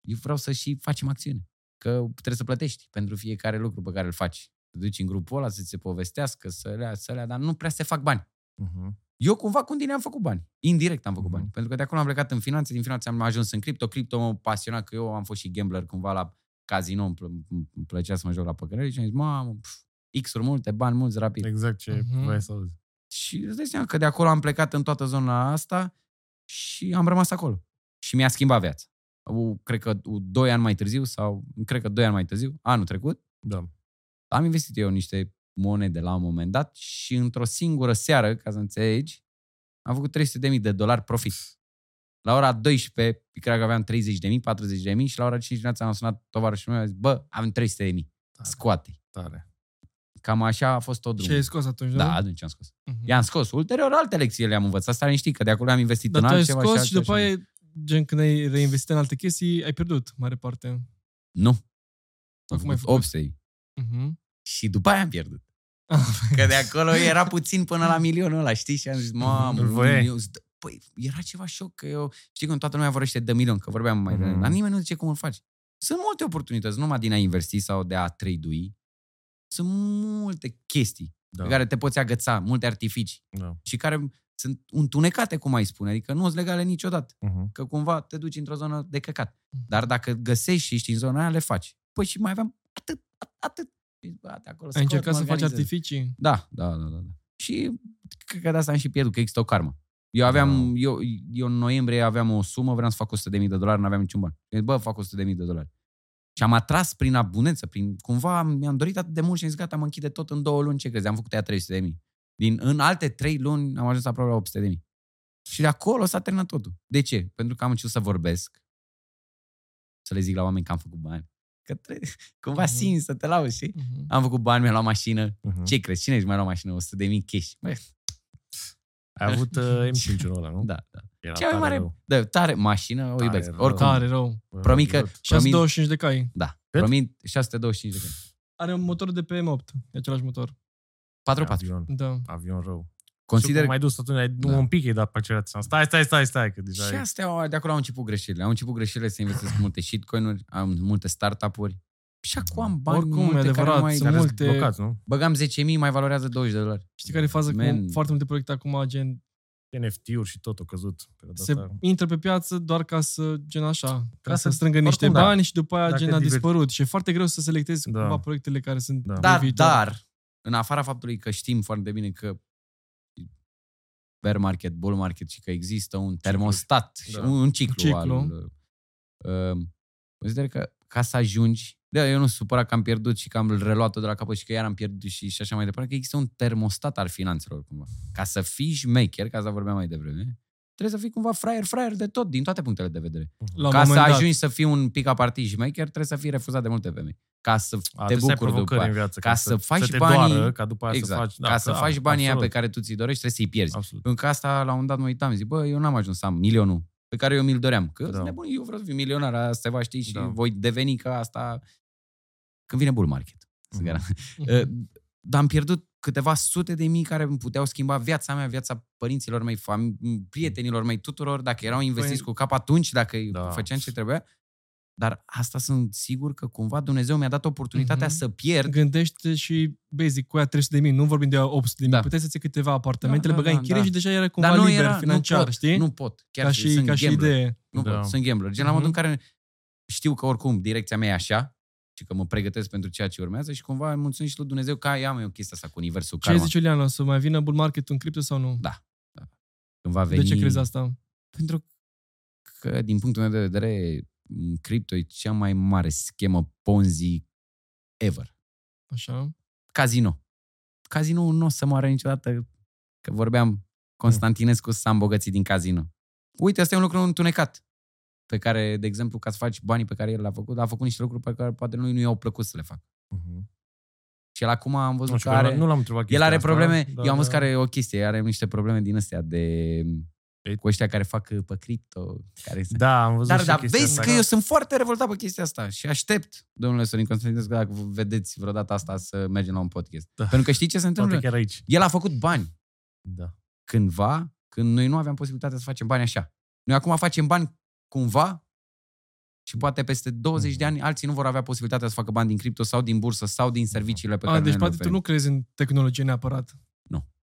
Eu vreau să și facem acțiune. Că trebuie să plătești pentru fiecare lucru pe care îl faci. Te duci în grupul ăla să ți se povestească, să le să le dar nu prea se fac bani. Mhm. Eu cumva cu tine am făcut bani. Indirect am făcut Mhm. bani. Pentru că de acolo am plecat în finanțe, din finanțe am ajuns în cripto. Cripto mă pasiona că eu am fost și gambler cumva la casino, îmi, plă- îmi plăcea să mă joc la păcănări și am zis, mamă, pf, X-uri multe, bani mulți, rapid. Exact ce Mhm. vrei să auzi. Și îți dai seama că de acolo am plecat în toată zona asta și am rămas acolo. Și mi-a schimbat viața. U, Cred că u, doi ani mai târziu sau cred că doi ani mai târziu, anul trecut, Da. am investit eu niște monede la un moment dat și într-o singură seară, ca să înțelegi, am făcut 300.000 de dolari profit. La ora 12, cred că aveam 30.000, 40.000 și la ora 5 dimineața am sunat tovarășul meu, a zis, bă, avem 300.000, scoate Tare. Cam așa a fost tot Și drumul. ai scos atunci, Da, nu? atunci am scos. Mhm. I-am scos. Ulterior, alte lecții le-am învățat. Asta știi că de acolo am investit Dar în tu ai altceva scos și altceva după aia, gen când ai reinvestit în alte chestii, ai pierdut, mare parte. Nu. Am Acum ai făcut făcut. 800 Mhm. și după aia am pierdut. Că de acolo era puțin până la milionul ăla, știi? Și am zis, mamă, Îl un voiai. milion. Zic, Păi, era ceva șoc că eu... Știi cum toată lumea vorbește de milion, că vorbeam mai Mhm. devreme, dar nimeni nu zice cum îl faci. Sunt multe oportunități, nu numai din a investi sau de a trade Sunt multe chestii Da. pe care te poți agăța, multe artificii da. și care sunt întunecate, cum ai spune, adică nu sunt legale niciodată, Uh-huh. că cumva te duci într-o zonă de căcat. Mhm. Dar dacă găsești și ești în zona aia, le faci. Păi și mai aveam atât, atât, atât. Și, bă, de acolo Ai scot, încercat mă să faci organizez. artificii? Da, da, da, da. da. Și cred că de asta am și pierdut, că există o karmă. Eu aveam, Da. eu, eu în noiembrie aveam o sumă, vreau să fac 100.000 de dolari, nu aveam niciun ban. Deci, bă, fac 100.000 de dolari. Și am atras prin abundență, prin cumva mi-am dorit atât de mult și am zis, gata, mă închide tot în două luni, ce crezi? Am făcut aia 300.000. Din, în alte trei luni am ajuns aproape la 800.000. Și de acolo s-a terminat totul. De ce? Pentru că am început să vorbesc, să le zic la oameni că am făcut bani. Că trebuie, cumva Mhm. simți să te lauzi, știi? Mhm. Am făcut bani, mi-am luat mașină. Uh-huh. Ce crezi? Cine își mai lua mașină? 100 de mii cash. Bă, Ai avut uh, M5-ul ăla, nu? da, da. Era Cea mai tare mare, rău. da, tare mașină, o Tare iubesc. rău. Oricum, Tare rău. Bă, Promit că- văd. 625 de cai. da, Cât? promit 625 de cai. Are un motor de PM8. E același motor. 4-4. Avion, Da. avion rău. Consider Consider... mai dus atunci, ai, Da. nu, un pic ai dat pe accelerație. Stai, stai, stai, stai, că deja și ai... astea, au- de acolo au început greșelile. Au început greșelile să investesc în multe shitcoin-uri, am multe startup-uri. Și acum am bani Oricum, multe e adevărat, care nu mai... sunt Care multe- sunt blocați, nu? Băgam 10.000, mai valorează 20 de dolari. Știi care e faza cu Man. foarte multe proiecte acum, gen, NFT-uri și tot a căzut. perioada se asta. intră pe piață doar ca să, gen așa, ca, Ca să să- strângă niște oricum, da. bani și după aia Dacă gen a diver- dispărut. Și e foarte greu să selectezi Da. cumva proiectele care sunt Da. de Dar, viitor. dar, în afara faptului că știm foarte bine că bear market, bull market și că există un termostat și Da. un, un ciclu, Un ciclu. al... Uh, consider că ca să ajungi da, eu nu sunt supărat că am pierdut și că am reluat-o de la capăt și că iar am pierdut și, și așa mai departe, că există un termostat al finanțelor cumva. Ca să fii șmecher, ca să vorbeam mai devreme, trebuie să fii cumva fraier, fraier de tot, din toate punctele de vedere. La un ca să moment dat. ajungi să fii un pic apartii șmecher, trebuie să fii refuzat de multe femei. Ca să A, te trebuie să ai bucuri după provocări aia. în viață. Ca să faci să te banii- Doară, ca după aia Exact. să faci... Da, ca să clar, faci banii aia pe absolut, care tu ți-i dorești, trebuie să-i pierzi. Absolut. Pentru că asta, la un moment dat, mă uitam, zic, bă, eu n-am ajuns să am milionul pe care eu mi-l doream. Că Da. da. nebun, eu vreau să fiu milionar, asta va ști și Da. voi deveni ca asta când vine bull market. Mhm. Mm-hmm. Mhm. Dar am pierdut câteva sute de mii care îmi puteau schimba viața mea, viața părinților mei, fam- prietenilor mei, tuturor, dacă erau investiți Păi- cu cap atunci, dacă Da. făceam ce trebuia. Dar asta sunt sigur că cumva Dumnezeu mi-a dat oportunitatea Mhm. să pierd Gândește și basic cu aia 300 de mii, nu vorbim de 800 de mii. Da. Puteai să ții câteva apartamente, Da, le da, băgai da, în chirie da. și deja era cumva Dar nu liber era, financiar, nu pot, știi? Nu pot. Chiar ca și, sunt ca și gambler. idee. Nu Da. pot, sunt gambler. Gen la Mhm. modul în care știu că oricum direcția mea e așa și că mă pregătesc pentru ceea ce urmează și cumva îi mulțumesc și lui Dumnezeu că ai, am eu chestia asta cu universul Ce karma. zici, Iulian, o să mai vină bull market în cripto sau nu? Da. Când va veni... De ce crezi asta? Pentru că, din punctul meu de vedere, m, cripto e cea mai mare schemă Ponzi ever. Așa? Casino. Casino nu o să moară niciodată, că vorbeam, Constantinescu s-a îmbogățit din casino. Uite, asta e un lucru întunecat pe care, de exemplu, ca să faci banii pe care el l-a făcut, a făcut niște lucruri pe care poate lui nu i-au plăcut să le facă. Mhm. Și el acum am văzut Nu știu, că că are... nu l-am întrebat El chestia are asta, probleme, dar- eu am văzut că are o chestie, are niște probleme din astea de Ei. cu ăștia care fac uh, pe cripto, care Da, am văzut Dar, și dar chestia vezi asta. că eu sunt foarte revoltat pe chestia asta și aștept, domnule Sorin Constantinescu, dacă vedeți vreodată asta, să mergem la un podcast. Da. Pentru că știi ce se întâmplă? Poate chiar aici. El a făcut bani Da. cândva, când noi nu aveam posibilitatea să facem bani așa. Noi acum facem bani cumva și poate peste 20 de Mhm. ani alții nu vor avea posibilitatea să facă bani din cripto sau din bursă sau din serviciile pe A, care deci noi le poate tu oferim. nu crezi în tehnologie neapărat.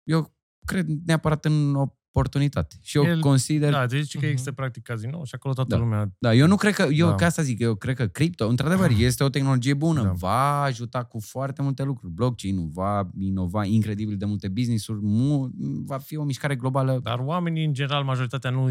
Eu cred neapărat în oportunitate. Și eu El- consider Da, deci că Mhm. există practic casino și acolo toată Da. lumea... Da, eu nu cred că, eu Da. ca asta zic, eu cred că cripto, într-adevăr, este o tehnologie bună, Da. va ajuta cu foarte multe lucruri. Blockchain-ul va inova incredibil de multe business-uri, mu- va fi o mișcare globală. Dar oamenii, în general, majoritatea nu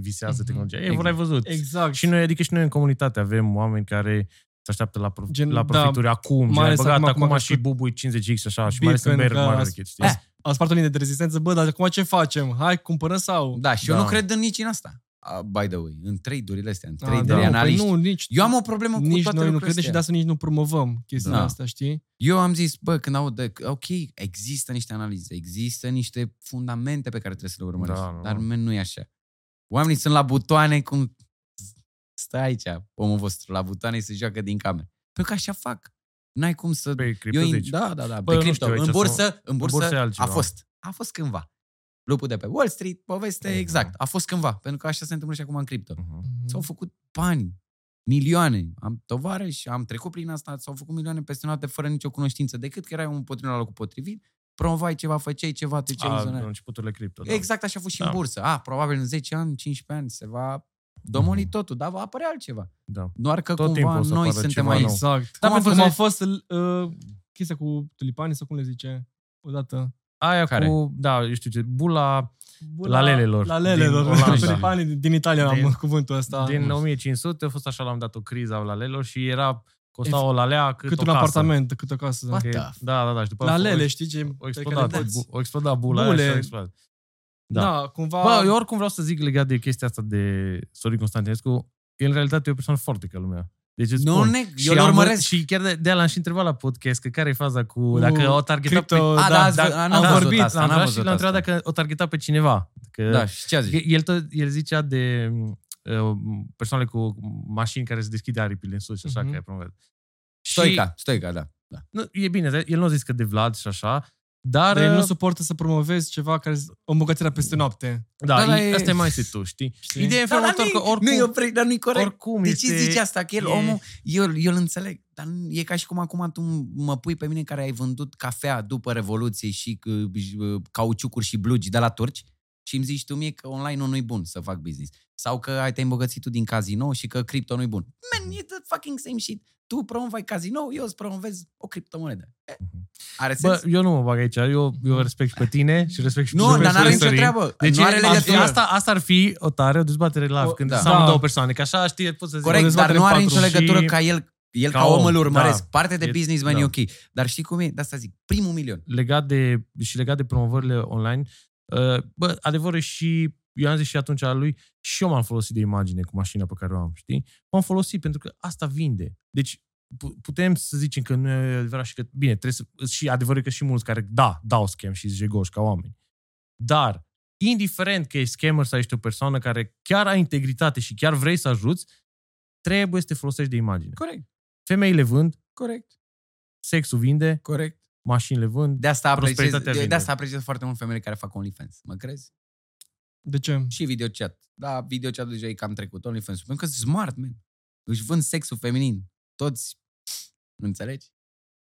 visează Mhm. tehnologia. Ei, Exact. exact. ai văzut. Exact. Și noi, adică și noi în comunitate avem oameni care se așteaptă la, prof- Gen, la da, profituri acum. mai Mai ales băgat acum acum, cum a și crescut bubui 50X și așa. Și mai ales în Bitcoin, bear că market, a- știi? Eh, A spart o linie de rezistență, bă, dar acum ce facem? Hai, cumpărăm sau? Da, și eu Da. nu cred în nici în asta. Uh, by the way, în trade-urile astea, în Ah, trade-uri, da, da, păi analiști. nu, nici, Eu am o problemă cu nici toate noi nu lucrurile credem și astea. de asta nici nu promovăm chestiile Da. astea, știi? Eu am zis, bă, când aud de, ok, există niște analize, există niște fundamente pe care trebuie să le urmărești, Da, nu. dar men, nu e așa. Oamenii sunt la butoane cum stă aici, omul vostru, la butoane și se joacă din cameră. Pentru că așa fac. N-ai cum să... Pe cripto Eu, zici. da, da, da, Bă, pe nu cripto. știu, aici în bursă, sunt- în bursă, bursă e a altceva. fost. A fost cândva. Lupul de pe Wall Street, poveste Mhm. exact. A fost cândva, pentru că așa se întâmplă și acum în cripto. Mhm. S-au făcut bani, milioane. Am tovarăși, am trecut prin asta, s-au făcut milioane peste noapte fără nicio cunoștință, decât că erai un potrivit la locul potrivit, promovai ceva, făceai ceva, te A, ce la începuturile cripto, da. Exact așa a fost și în Da. bursă. A, probabil în 10 ani, 15 ani se va domoli Mhm. totul, dar va apărea altceva. da. Doar că Tot cumva timpul o să noi apară suntem ceva aici. nou. Exact. Da, Cum a pentru fost, că- a fost uh, chestia cu tulipanii sau cum le zice? Odată. Aia Care? cu, da, eu știu ce, bula La lelelor. La lelelor. Din Olanda. Tulipanii din, din Italia Din- am cuvântul ăsta. din 1500 a fost așa la un dat o criză la lelelor și era, costa o lalea cât, cât o un casă. apartament, cât o casă. What Că- the Da, da, da. Și după La aia lele, o- știi ce? O pe care explodat, le dați? bu- o explodat bula Bule. aia și a explodat. Da. Da, cumva... Bă, eu oricum vreau să zic legat de chestia asta de Sorin Constantinescu, el în realitate e o persoană foarte ca lumea. Deci îți Nu spun. neg, și eu îl am- urmăresc. Și chiar de, de l-am și întrebat la podcast că care e faza cu, Cu dacă o targeta crypto, pe... A, da, azi- a, n-am am văzut vorbit, asta, l-am n-am întrebat și văzut l-am întrebat asta. dacă o targeta pe cineva. Că, Da, și ce a zis? că el, tot, el zicea de uh, persoane cu mașini care se deschide aripile în sus și așa, Mhm. că ai promovat. Stoica, Stoica, da. da. Nu, e bine, el nu a zis că de Vlad și așa, dar... Dar el nu uh, suportă să promovezi ceva care o îmbogățire peste noapte. da, Da, da, da, e, e- asta e mai tu, știi? Știi? Ideea e în Da, felul dar următor că nu, oricum... nu, e oprit, dar nu-i corect. oricum de este... ce zici asta? Că el, e- omul, eu, eu îl înțeleg, dar nu- e ca și cum acum tu mă pui pe mine care ai vândut cafea după Revoluție și uh, cauciucuri și blugi de la turci și îmi zici tu mie că online-ul nu-i bun să fac business. Sau că ai te îmbogățit tu din casino și că cripto nu-i bun. Man, e the fucking same shit. Tu promovai casino, eu îți promovez o criptomonedă. E, Are sens? Bă, eu nu mă bag aici, eu, eu respect și pe tine și respect și pe nu, dar n-are nicio Sorin. treabă. Deci nu are asta, legătură. asta, asta ar fi o tare, o dezbatere live, O- când da. da. sunt Da. două persoane, că așa știi, poți să zic. Corect, dar dezbatere nu în are patru. nicio legătură Și- ca el, el ca, ca om om, îl urmăresc. da. Parte de E- businessman da. e ok. Dar știi cum e? De asta zic, primul milion. legat de, și legat de promovările online, uh, bă, adevărul e și, eu am zis și atunci la lui, și eu m-am folosit de imagine cu mașina pe care o am, știi? M-am folosit pentru că asta vinde. Deci pu- putem să zicem că nu e adevărat și că, bine, trebuie să, și adevărul e că și mulți care, da, dau scam și jegoși ca oameni. Dar, indiferent că e scammer sau ești o persoană care chiar ai integritate și chiar vrei să ajuți, trebuie să te folosești de imagine. Corect, Femeile vând, corect, sexul vinde, corect. Mașinile vând, De asta apreciez, Prosperitatea de, de vinde. asta apreciez foarte mult femeile care fac OnlyFans. Mă crezi? De ce? Și videochat. Da, videochat deja e cam trecut. OnlyFans. Pentru că sunt smart, man. Își vând sexul feminin. Toți, înțelegi?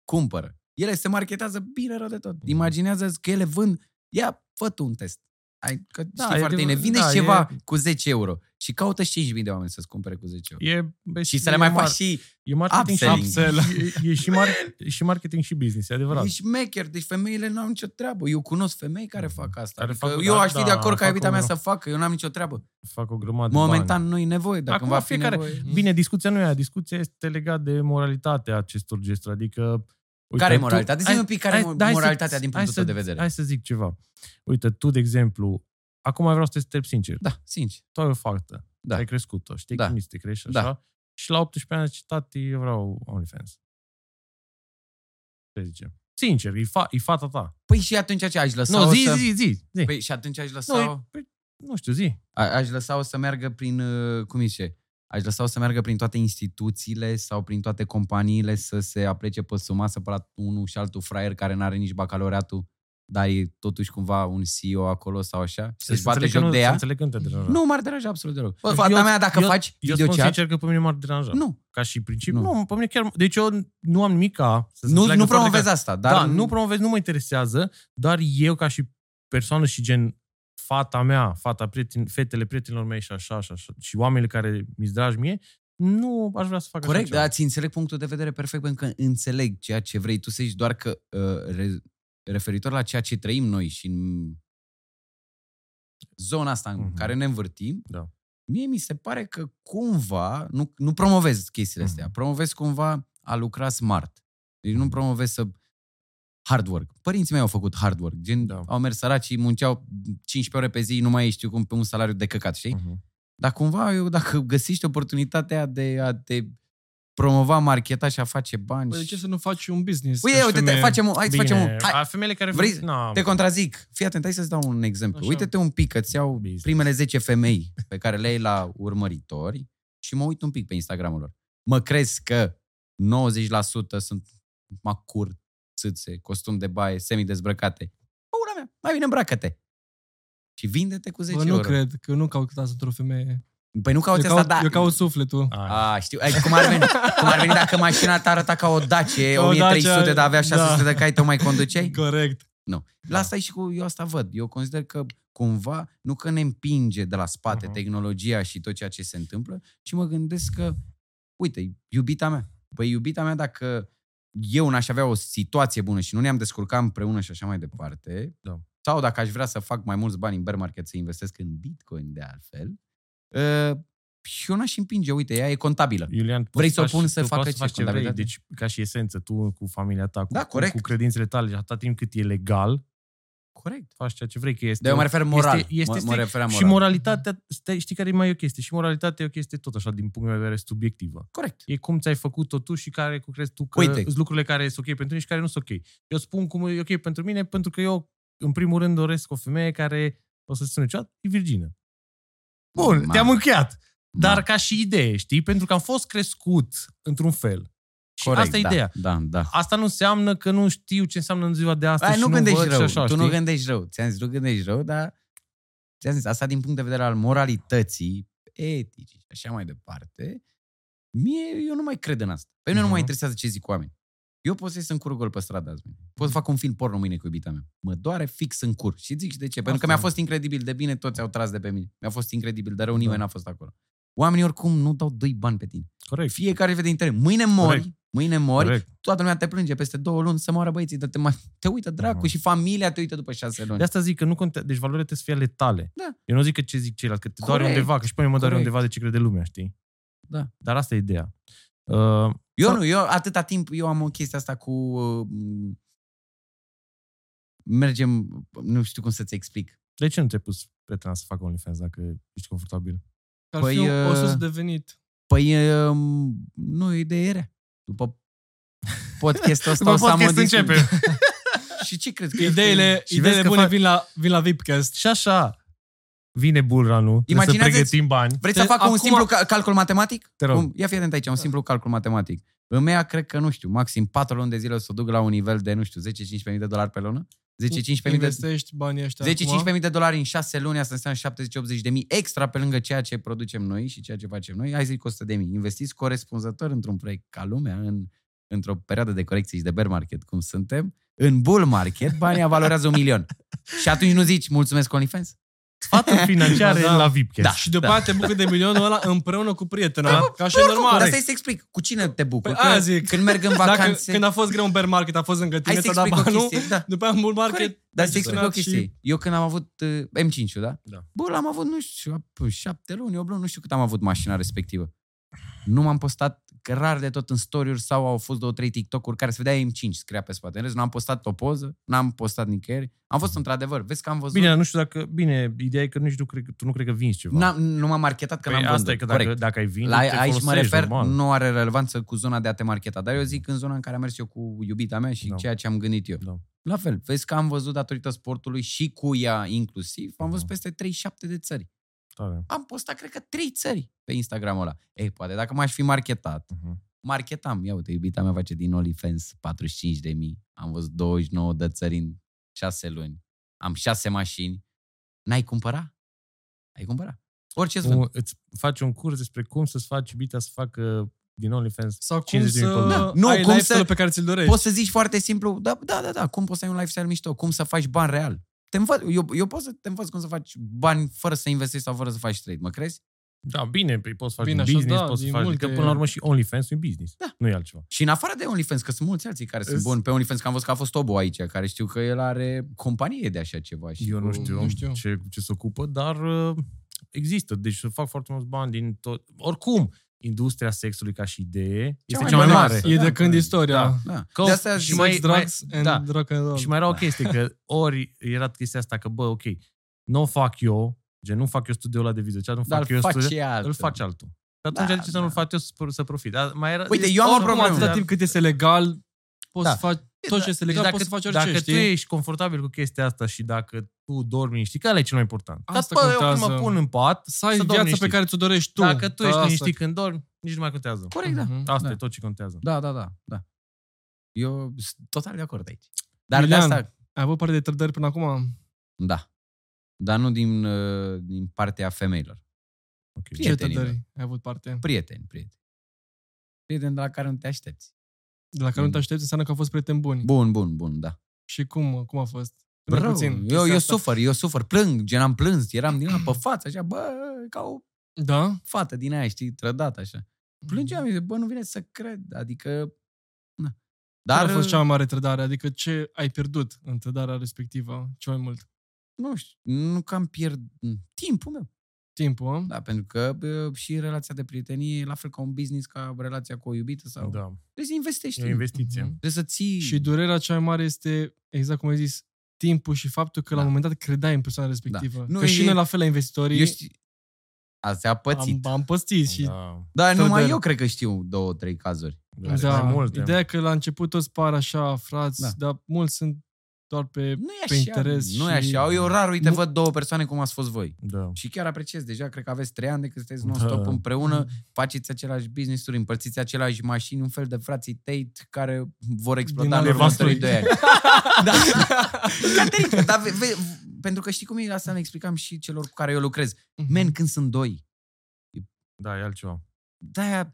Cumpără. Ele se marketează bine rău de tot. Mhm. Imaginează că ele vând. Ia, fă tu un test. Ai, că Da, știi e foarte bine. adevărat. Vindeți Da, ceva e- cu 10 euro și caută 5.000 de oameni să-ți cumpere cu 10 euro. E, bă, și să e le mai mar- faci și E marketing upselling. și, e, e, și, mar- e și marketing și business, e adevărat. Ești mecher, deci femeile nu au nicio treabă. Eu cunosc femei care fac asta. Care Adică fac- eu da, aș fi da, de acord ca fac iubita o- mea să facă, eu n-am nicio treabă. Fac o grămadă Momentan de nu-i nevoie, dacă Acum va fi fiecare- nevoie. bani. Bine, discuția nu e aia, discuția este legată de moralitatea acestor gesturi, adică... Uite, Care e tu- moralitatea? Zi-mi hai- un pic care e hai- da, hai să- moralitatea din hai punctul să- tău de vedere. Hai să zic ceva. Uite, tu, de exemplu, acum vreau să te întreb sincer. Da, sincer. Tu ai o fată, Da. ai crescut-o, știi Da. cum este, te crești Da. așa, și la 18 ani zici, tati, eu vreau OnlyFans. Ce zice? Sincer, e, fa- e fata ta. Păi și atunci ce aș lăsa Nu, zi, să... zi, zi, zi. Păi și atunci aș lăsa nu, o... e- păi, nu știu, zi. A- Aș lăsa-o să meargă prin, uh, cum zice, aș lăsa-o să meargă prin toate instituțiile sau prin toate companiile să se aplece pe suma, să pe la unul și altul fraier care n-are nici bacalaureatul, dar e totuși cumva un CEO acolo sau așa, și să-și Să bate înțeleg că joc nu- de Să ea. înțeleg că nu te deranja. Nu m-ar deranja absolut deloc. Bă, Fata eu- mea, dacă eu, faci Eu spun videochat, sincer că pe mine m-ar deranja. nu, Ca și principiu. Nu. Nu, pe mine chiar... Deci eu nu am nimic ca... Să se nu, înțeleagă nu foarte promovez clar. asta, dar Da, nu promovez, nu mă interesează, dar eu ca și persoană și gen fata mea, fata prieten, fetele prietenilor mei și așa, și așa, și oamenii care mi-s dragi mie, nu aș vrea să fac Corect, așa ceva. dar ți înțeleg punctul de vedere perfect pentru că înțeleg ceea ce vrei tu să zici, doar că uh, re, referitor la ceea ce trăim noi și în zona asta în Mhm. care ne învârtim, Da. mie mi se pare că cumva, nu, nu promovez chestiile astea, Mhm. promovez cumva a lucra smart. Deci nu promovez să hard work. Părinții mei au făcut hard work. Gen, Da. au mers săraci, munceau 15 ore pe zi, nu mai știu cum, pe un salariu de căcat, știi? Mhm. Dar cumva, eu, dacă găsești oportunitatea de a te promova, marketa și a face bani... Păi de ce și- să nu faci un business? Uite, ca și uite, te, femeie? facem, un- hai să facem un... Bine, Hai, a, femeile care... Vrei- Na, te contrazic. Fii atent, hai să-ți dau un exemplu. Așa. Uite-te un pic, că ți iau Business. primele 10 femei pe care le ai la urmăritori și mă uit un pic pe Instagramul lor. Mă crezi că 90% sunt macur, țâțe, costum de baie, semi-dezbrăcate. Ura mea, mai bine îmbracă-te. Și vinde-te cu 10 Bă, nu euro. cred că nu caut asta într-o femeie. Păi nu cauți eu, asta, caut, da. eu caut sufletul. Ai. A, știu. Ai, cum, ar veni, cum ar veni dacă mașina ta arăta ca o Dacia, Ca o 1300, Dacia, dar avea 600 da. de cai, te mai conduceai? Corect. Nu. La asta e și cu, eu asta văd. Eu consider că cumva, nu că ne împinge de la spate Mhm. tehnologia și tot ceea ce se întâmplă, ci mă gândesc că, uite, iubita mea. Păi iubita mea, dacă eu n-aș avea o situație bună și nu ne-am descurcat împreună și așa mai departe, Da. sau dacă aș vrea să fac mai mulți bani în bear market, să investesc în Bitcoin de altfel, uh, și eu n-aș împinge, uite, ea e contabilă. Iulian, poți Vrei să o faci- pun să tu facă poți ce faci ce vrei, contabilitate? deci ca și esență, tu cu familia ta, cu, Da, cu, corect. cu credințele tale, atâta timp cât e legal, Corect. faci ceea ce vrei, că este... Dar eu mă refer moral. Este, este, mă, este, mă referam și moral. moralitatea, stai, știi care e mai o chestie? Și moralitatea e o chestie tot așa, din punct de vedere subiectivă. Corect. E cum ți-ai făcut-o tu și care cu crezi tu că Uite. sunt lucrurile care sunt ok pentru tine și care nu sunt ok. Eu spun cum e ok pentru mine, pentru că eu, în primul rând, doresc o femeie care, o să spun niciodată, e virgină. Bun, Ma- te-am încheiat. Dar Ma- ca și idee, știi? Pentru că am fost crescut într-un fel. Și Corect, asta e da, ideea. Da, da. Asta nu înseamnă că nu știu ce înseamnă în ziua de astăzi Ai, și nu nu gândești văd rău, și așa, tu știi? nu gândești rău. Ți-am zis, nu gândești rău, dar ți-am zis, asta din punct de vedere al moralității, etici și așa mai departe, mie, eu nu mai cred în asta. Pe mine nu mă Mhm. interesează ce zic oameni. Eu pot să ies în curul gol pe stradă azi. mâine. Pot să fac un film porno mâine cu iubita mea. Mă doare fix în cur. Și zic și de ce. Pentru că Asta mi-a e. fost incredibil de bine, toți au tras de pe mine. Mi-a fost incredibil de rău, nimeni Da. n-a fost acolo. Oamenii oricum nu dau doi bani pe tine. Corect. Fiecare vede interes. Mâine mori, Corect. Mâine mori, Corect. toată lumea te plânge peste două luni să moară băieții, dar te, mai, te uită dracu Aha. și familia te uită după șase luni. De asta zic că nu contează. Deci valorile trebuie să fie ale tale. Da. Eu nu zic că ce zic ceilalți, că te doare Corect. undeva, că și pe mine mă doare Corect. undeva de ce crede lumea, știi? Da. Dar asta e ideea. Uh, Eu Sau- nu, eu atâta timp, eu am o chestie asta cu... Uh, mergem, nu știu cum să-ți explic. de ce nu te-ai pus prietena să facă OnlyFans dacă ești confortabil? Ar Păi, fi o, o uh, sursă de venit. Păi, uh, nu, e idee rea. După podcastul ăsta După o să am o podcast discuție. începem. și ce crezi? că Ideile, și vezi ideile că bune fac- vin, la, vin la Vipcast. Și așa, vine bullrun-ul, trebuie să Imaginează-ți- pregătim bani. Vrei Te- să fac un acum- simplu cal- calcul matematic? Te rog. Cum? Ia fi atent aici, un simplu calcul matematic. În mea, cred că, nu știu, maxim 4 luni de zile o să o duc la un nivel de, nu știu, 10-15 mii de dolari pe lună? 10-15 mii de, Investești banii ăștia 10-15 acum. mii de dolari în 6 luni, asta înseamnă 70-80 de mii extra pe lângă ceea ce producem noi și ceea ce facem noi. Hai să zic 100 de mii. Investiți corespunzător într-un proiect ca lumea, în, într-o perioadă de corecții și de bear market, cum suntem. În bull market, banii valorează un milion. și atunci nu zici, mulțumesc OnlyFans? Sfaturi financiare Da. la VIPcast. Da. Și după aia te bucuri de milionul ăla împreună cu prietena. Da, ca și Oricum, normal. Asta e să explic. Cu cine te bucuri? Păi aia Că- zic. Când merg în Dacă, vacanțe... când a fost greu în bear market, a fost lângă tine, Hai să ți-a dat explic o banul. chestie. Da. După aia în bull market... Corect. Dar să ai explic o sunat și- chestie. Eu când am avut uh, M5-ul, da? Da. Bă, l-am avut, nu știu, ap- șapte luni, opt luni, nu știu cât am avut mașina respectivă. Nu m-am postat că rar de tot în story sau au fost două, trei TikTok-uri care se vedea M5 scria pe spate. În rest, nu am postat o poză, n-am postat nicăieri. Am fost într-adevăr. Vezi că am văzut. Bine, dar nu știu dacă... Bine, ideea e că nici nu cred, că- tu nu cred că vinzi ceva. N-am, nu m-am marketat că Păi n-am asta vândut. e că dacă, Corect. dacă ai vinde, La, te aici mă folosești, refer, normal. nu are relevanță cu zona de a te marketa, dar eu zic în zona în care am mers eu cu iubita mea și Da. ceea ce am gândit eu. Da. La fel, vezi că am văzut datorită sportului și cu ea inclusiv, am văzut Mhm. peste 37 de țări. Tare. Am postat, cred că, trei țări pe Instagramul ăla. Ei, poate dacă m-aș fi marketat, Mhm. marketam. Ia uite, iubita mea face din OnlyFans 45 de mii. Am văzut 29 de țări în 6 luni. Am 6 mașini. N-ai cumpăra? Ai cumpăra. Orice îți vând. Un, îți faci un curs despre cum să-ți faci iubita să facă din OnlyFans Sau cum 50 de mii să pe lună. Da. Nu, ai cum lifestyle-ul să- pe care ți-l dorești. Poți să zici foarte simplu, da, da, da, da, cum poți să ai un lifestyle mișto, cum să faci bani real. Te învăț, eu, eu pot să te învăț cum să faci bani fără să investești sau fără să faci trade, mă crezi? Da, bine, păi poți să faci Bine, din așa, business, da, poți să din faci... multe- Că până la urmă și OnlyFans e un business. Da. Nu e altceva. Și în afară de OnlyFans, că sunt mulți alții care sunt Îs- buni pe OnlyFans, că am văzut că a fost Tobo aici, care știu că el are companie de așa ceva. Și Eu nu cu- știu, nu știu. Ce, ce se ocupă, dar uh, există, deci se fac foarte mulți bani din tot. Oricum, industria sexului ca și idee este mai cea mai bănoasă. mare. E Da, de când da, istoria. da. Da. Că- de asta și și mai- Sex, drugs and da. rock and roll. Și mai era o chestie, că ori era chestia asta că, bă, ok, nu o fac eu, gen, nu fac eu studioul ăla de viză, nu Dar fac îl eu face studio, altul. îl face altul. Și atunci Da, da, ce să da. nu-l fac eu să, să profit. Dar mai era, Uite, eu am o Oricum, problemă. atâta da. timp cât este legal, poți Da. să faci tot ce este legal, Deci poți să faci orice, dacă știi? tu ești confortabil cu chestia asta și dacă tu dormi, știi că ăla e cel mai important. Asta Că, bă, eu când contează. mă pun în pat, Să ai să dorm viața pe liniștit. care ți-o dorești tu. Dacă tu Da, ești asta. liniștit când dormi, nici nu mai contează. Corect, da. Mhm. Asta Da. e tot ce contează. Da, da, da, da. Eu sunt total de acord aici. Dar Iulian, de asta, Ai avut parte de trădări până acum? da. Dar nu din, uh, din partea femeilor. Ok. Ce Prietenilor. trădări ai avut parte? Prieteni, prieteni. Prieteni de la care nu te aștepți. De la care nu te aștepți înseamnă că au fost prieteni buni. Bun, bun, bun, da. Și cum, cum a fost? Spune Rău. puțin eu, chestia eu asta. sufăr, eu sufăr, plâng, gen am plâns, eram din ăla pe față, așa, bă, ca o Da? fată din aia, știi, trădată așa. Plângeam, zic, bă, nu vine să cred, adică, na. Dar Dar, a fost cea mai mare trădare? Adică ce ai pierdut în trădarea respectivă cel mai mult? nu știu, nu că am pierd timpul meu. Timpul, a? Da, pentru că bă, și relația de prietenie e la fel ca un business, ca relația cu o iubită sau... Da. Trebuie să investești. E o în- investiție. Mhm. Trebuie să ții... Și durerea cea mai mare este, exact cum ai zis, timpul și faptul că la Da. un moment dat credeai în persoana respectivă. Nu, că și e- noi la fel la investitorii Eu știu... Asta a pățit. am, am păstit și Da. Dar numai trădări. eu cred că știu două, trei cazuri. Da. da, Mai multe. ideea e că la început toți par așa, frați, Da. dar mulți sunt doar pe... Nu e Pe așa. interes nu e și- așa. Eu rar, uite, Nu- văd două persoane cum ați fost voi. Da. Și chiar apreciez. Deja cred că aveți trei ani de când sunteți non-stop Da. împreună, faceți același business-uri, împărțiți aceleași mașini, un fel de frații Tate care vor exploda Din în anul următorii vostru. doi ani. da. Caterica, dar ve, ve, pentru că știi cum e, asta ne explicam și celor cu care eu lucrez. Mhm. Men, când sunt doi, Da, e altceva. de-aia,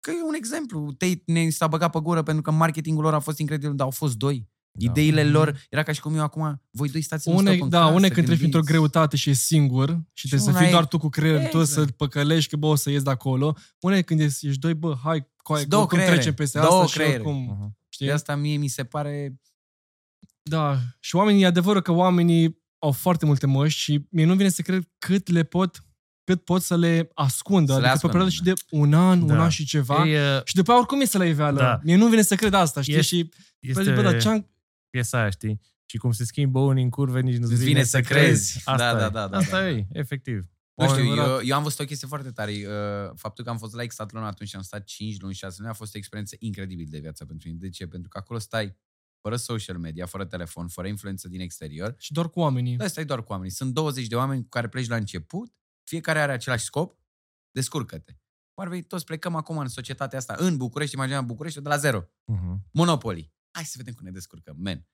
că e un exemplu. Tate ne s-a băgat pe gură pentru că marketingul lor a fost incredibil, dar au fost doi. Da. Ideile Mhm. lor, era ca și cum eu acum, voi doi stați în Une, stop în da, casă, une când treci printr-o gândiți. greutate și e singur și trebuie să una fii e- doar tu cu creierul tu Exact. să păcălești că bă, o să ies de acolo. Une când ești, ești doi, bă, hai, coaie, Două cum creiere, trecem peste două asta și creiere. oricum, Uh-huh. știi? De asta mie mi se pare... Da, și oamenii, e adevărul că oamenii au foarte multe măști și mie nu vine să cred cât le pot cât pot să le ascundă. Să le adică pe o ascundă, perioadă și de un an, Da. un an și ceva. E, Și după aia oricum este la iveală. Da. Mie nu vine să cred asta, știi? E- și este bă, dar ce-am... piesa aia, știi? Și cum se schimbă unii în curve, nici nu-ți Îți vine, vine să crezi. Asta Da, e. da, da, da, Asta da. e, efectiv. Nu știu, adevărat. eu, eu am văzut o chestie foarte tare. Uh, Faptul că am fost la Exatlon atunci și am stat 5 luni, 6 luni, a fost o experiență incredibil de viață pentru mine. De ce? Pentru că acolo stai fără social media, fără telefon, fără influență din exterior. Și doar cu oamenii. Da, stai doar cu oamenii. Sunt 20 de oameni cu care pleci la început, fiecare are același scop, descurcă-te. Cum ar veni, toți plecăm acum în societatea asta, în București, imagina București, de la zero. Uh-huh. Monopoly. Hai să vedem cum ne descurcăm, men.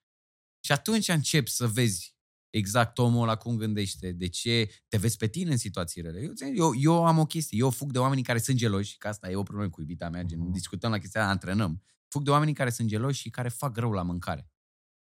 Și atunci începi să vezi exact omul ăla cum gândește, de ce te vezi pe tine în situații rele. Eu, ți- eu, eu am o chestie, eu fug de oamenii care sunt geloși, că asta e o problemă cu iubita mea, gen, Mhm. discutăm la chestia aia, antrenăm. Fug de oamenii care sunt geloși și care fac rău la mâncare.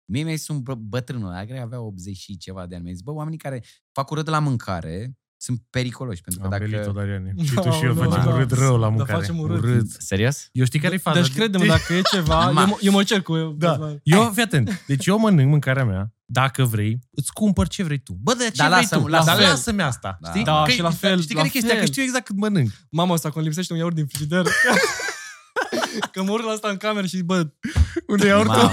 Mie mi sunt bă, bătrânul ăla, care avea 80 și ceva de ani. Mi-a zis, bă, oamenii care fac urât la mâncare sunt periculoși. Pentru că Am dacă... belit-o, Dariane. Și Da, tu și eu nu, facem da. urât rău la Da, mâncare. facem urât. Serios? Eu știi care e faza? Deci crede-mă, dacă e ceva, Ma. eu, mă- eu mă cer cu... Da. Eu, fii atent. Deci eu mănânc mâncarea mea, dacă vrei, îți cumpăr ce vrei tu. Bă, de ce Dar vrei lasă-mă- tu? lasă- Dar fel. lasă-mi asta. Da. Știi? Da, Că- și la fel, Știi la care e chestia? fel. Că știu exact cât mănânc. Mama asta, când lipsește un iaurt din frigider, că mă urc la asta în cameră și bă, Unde iau Mamă.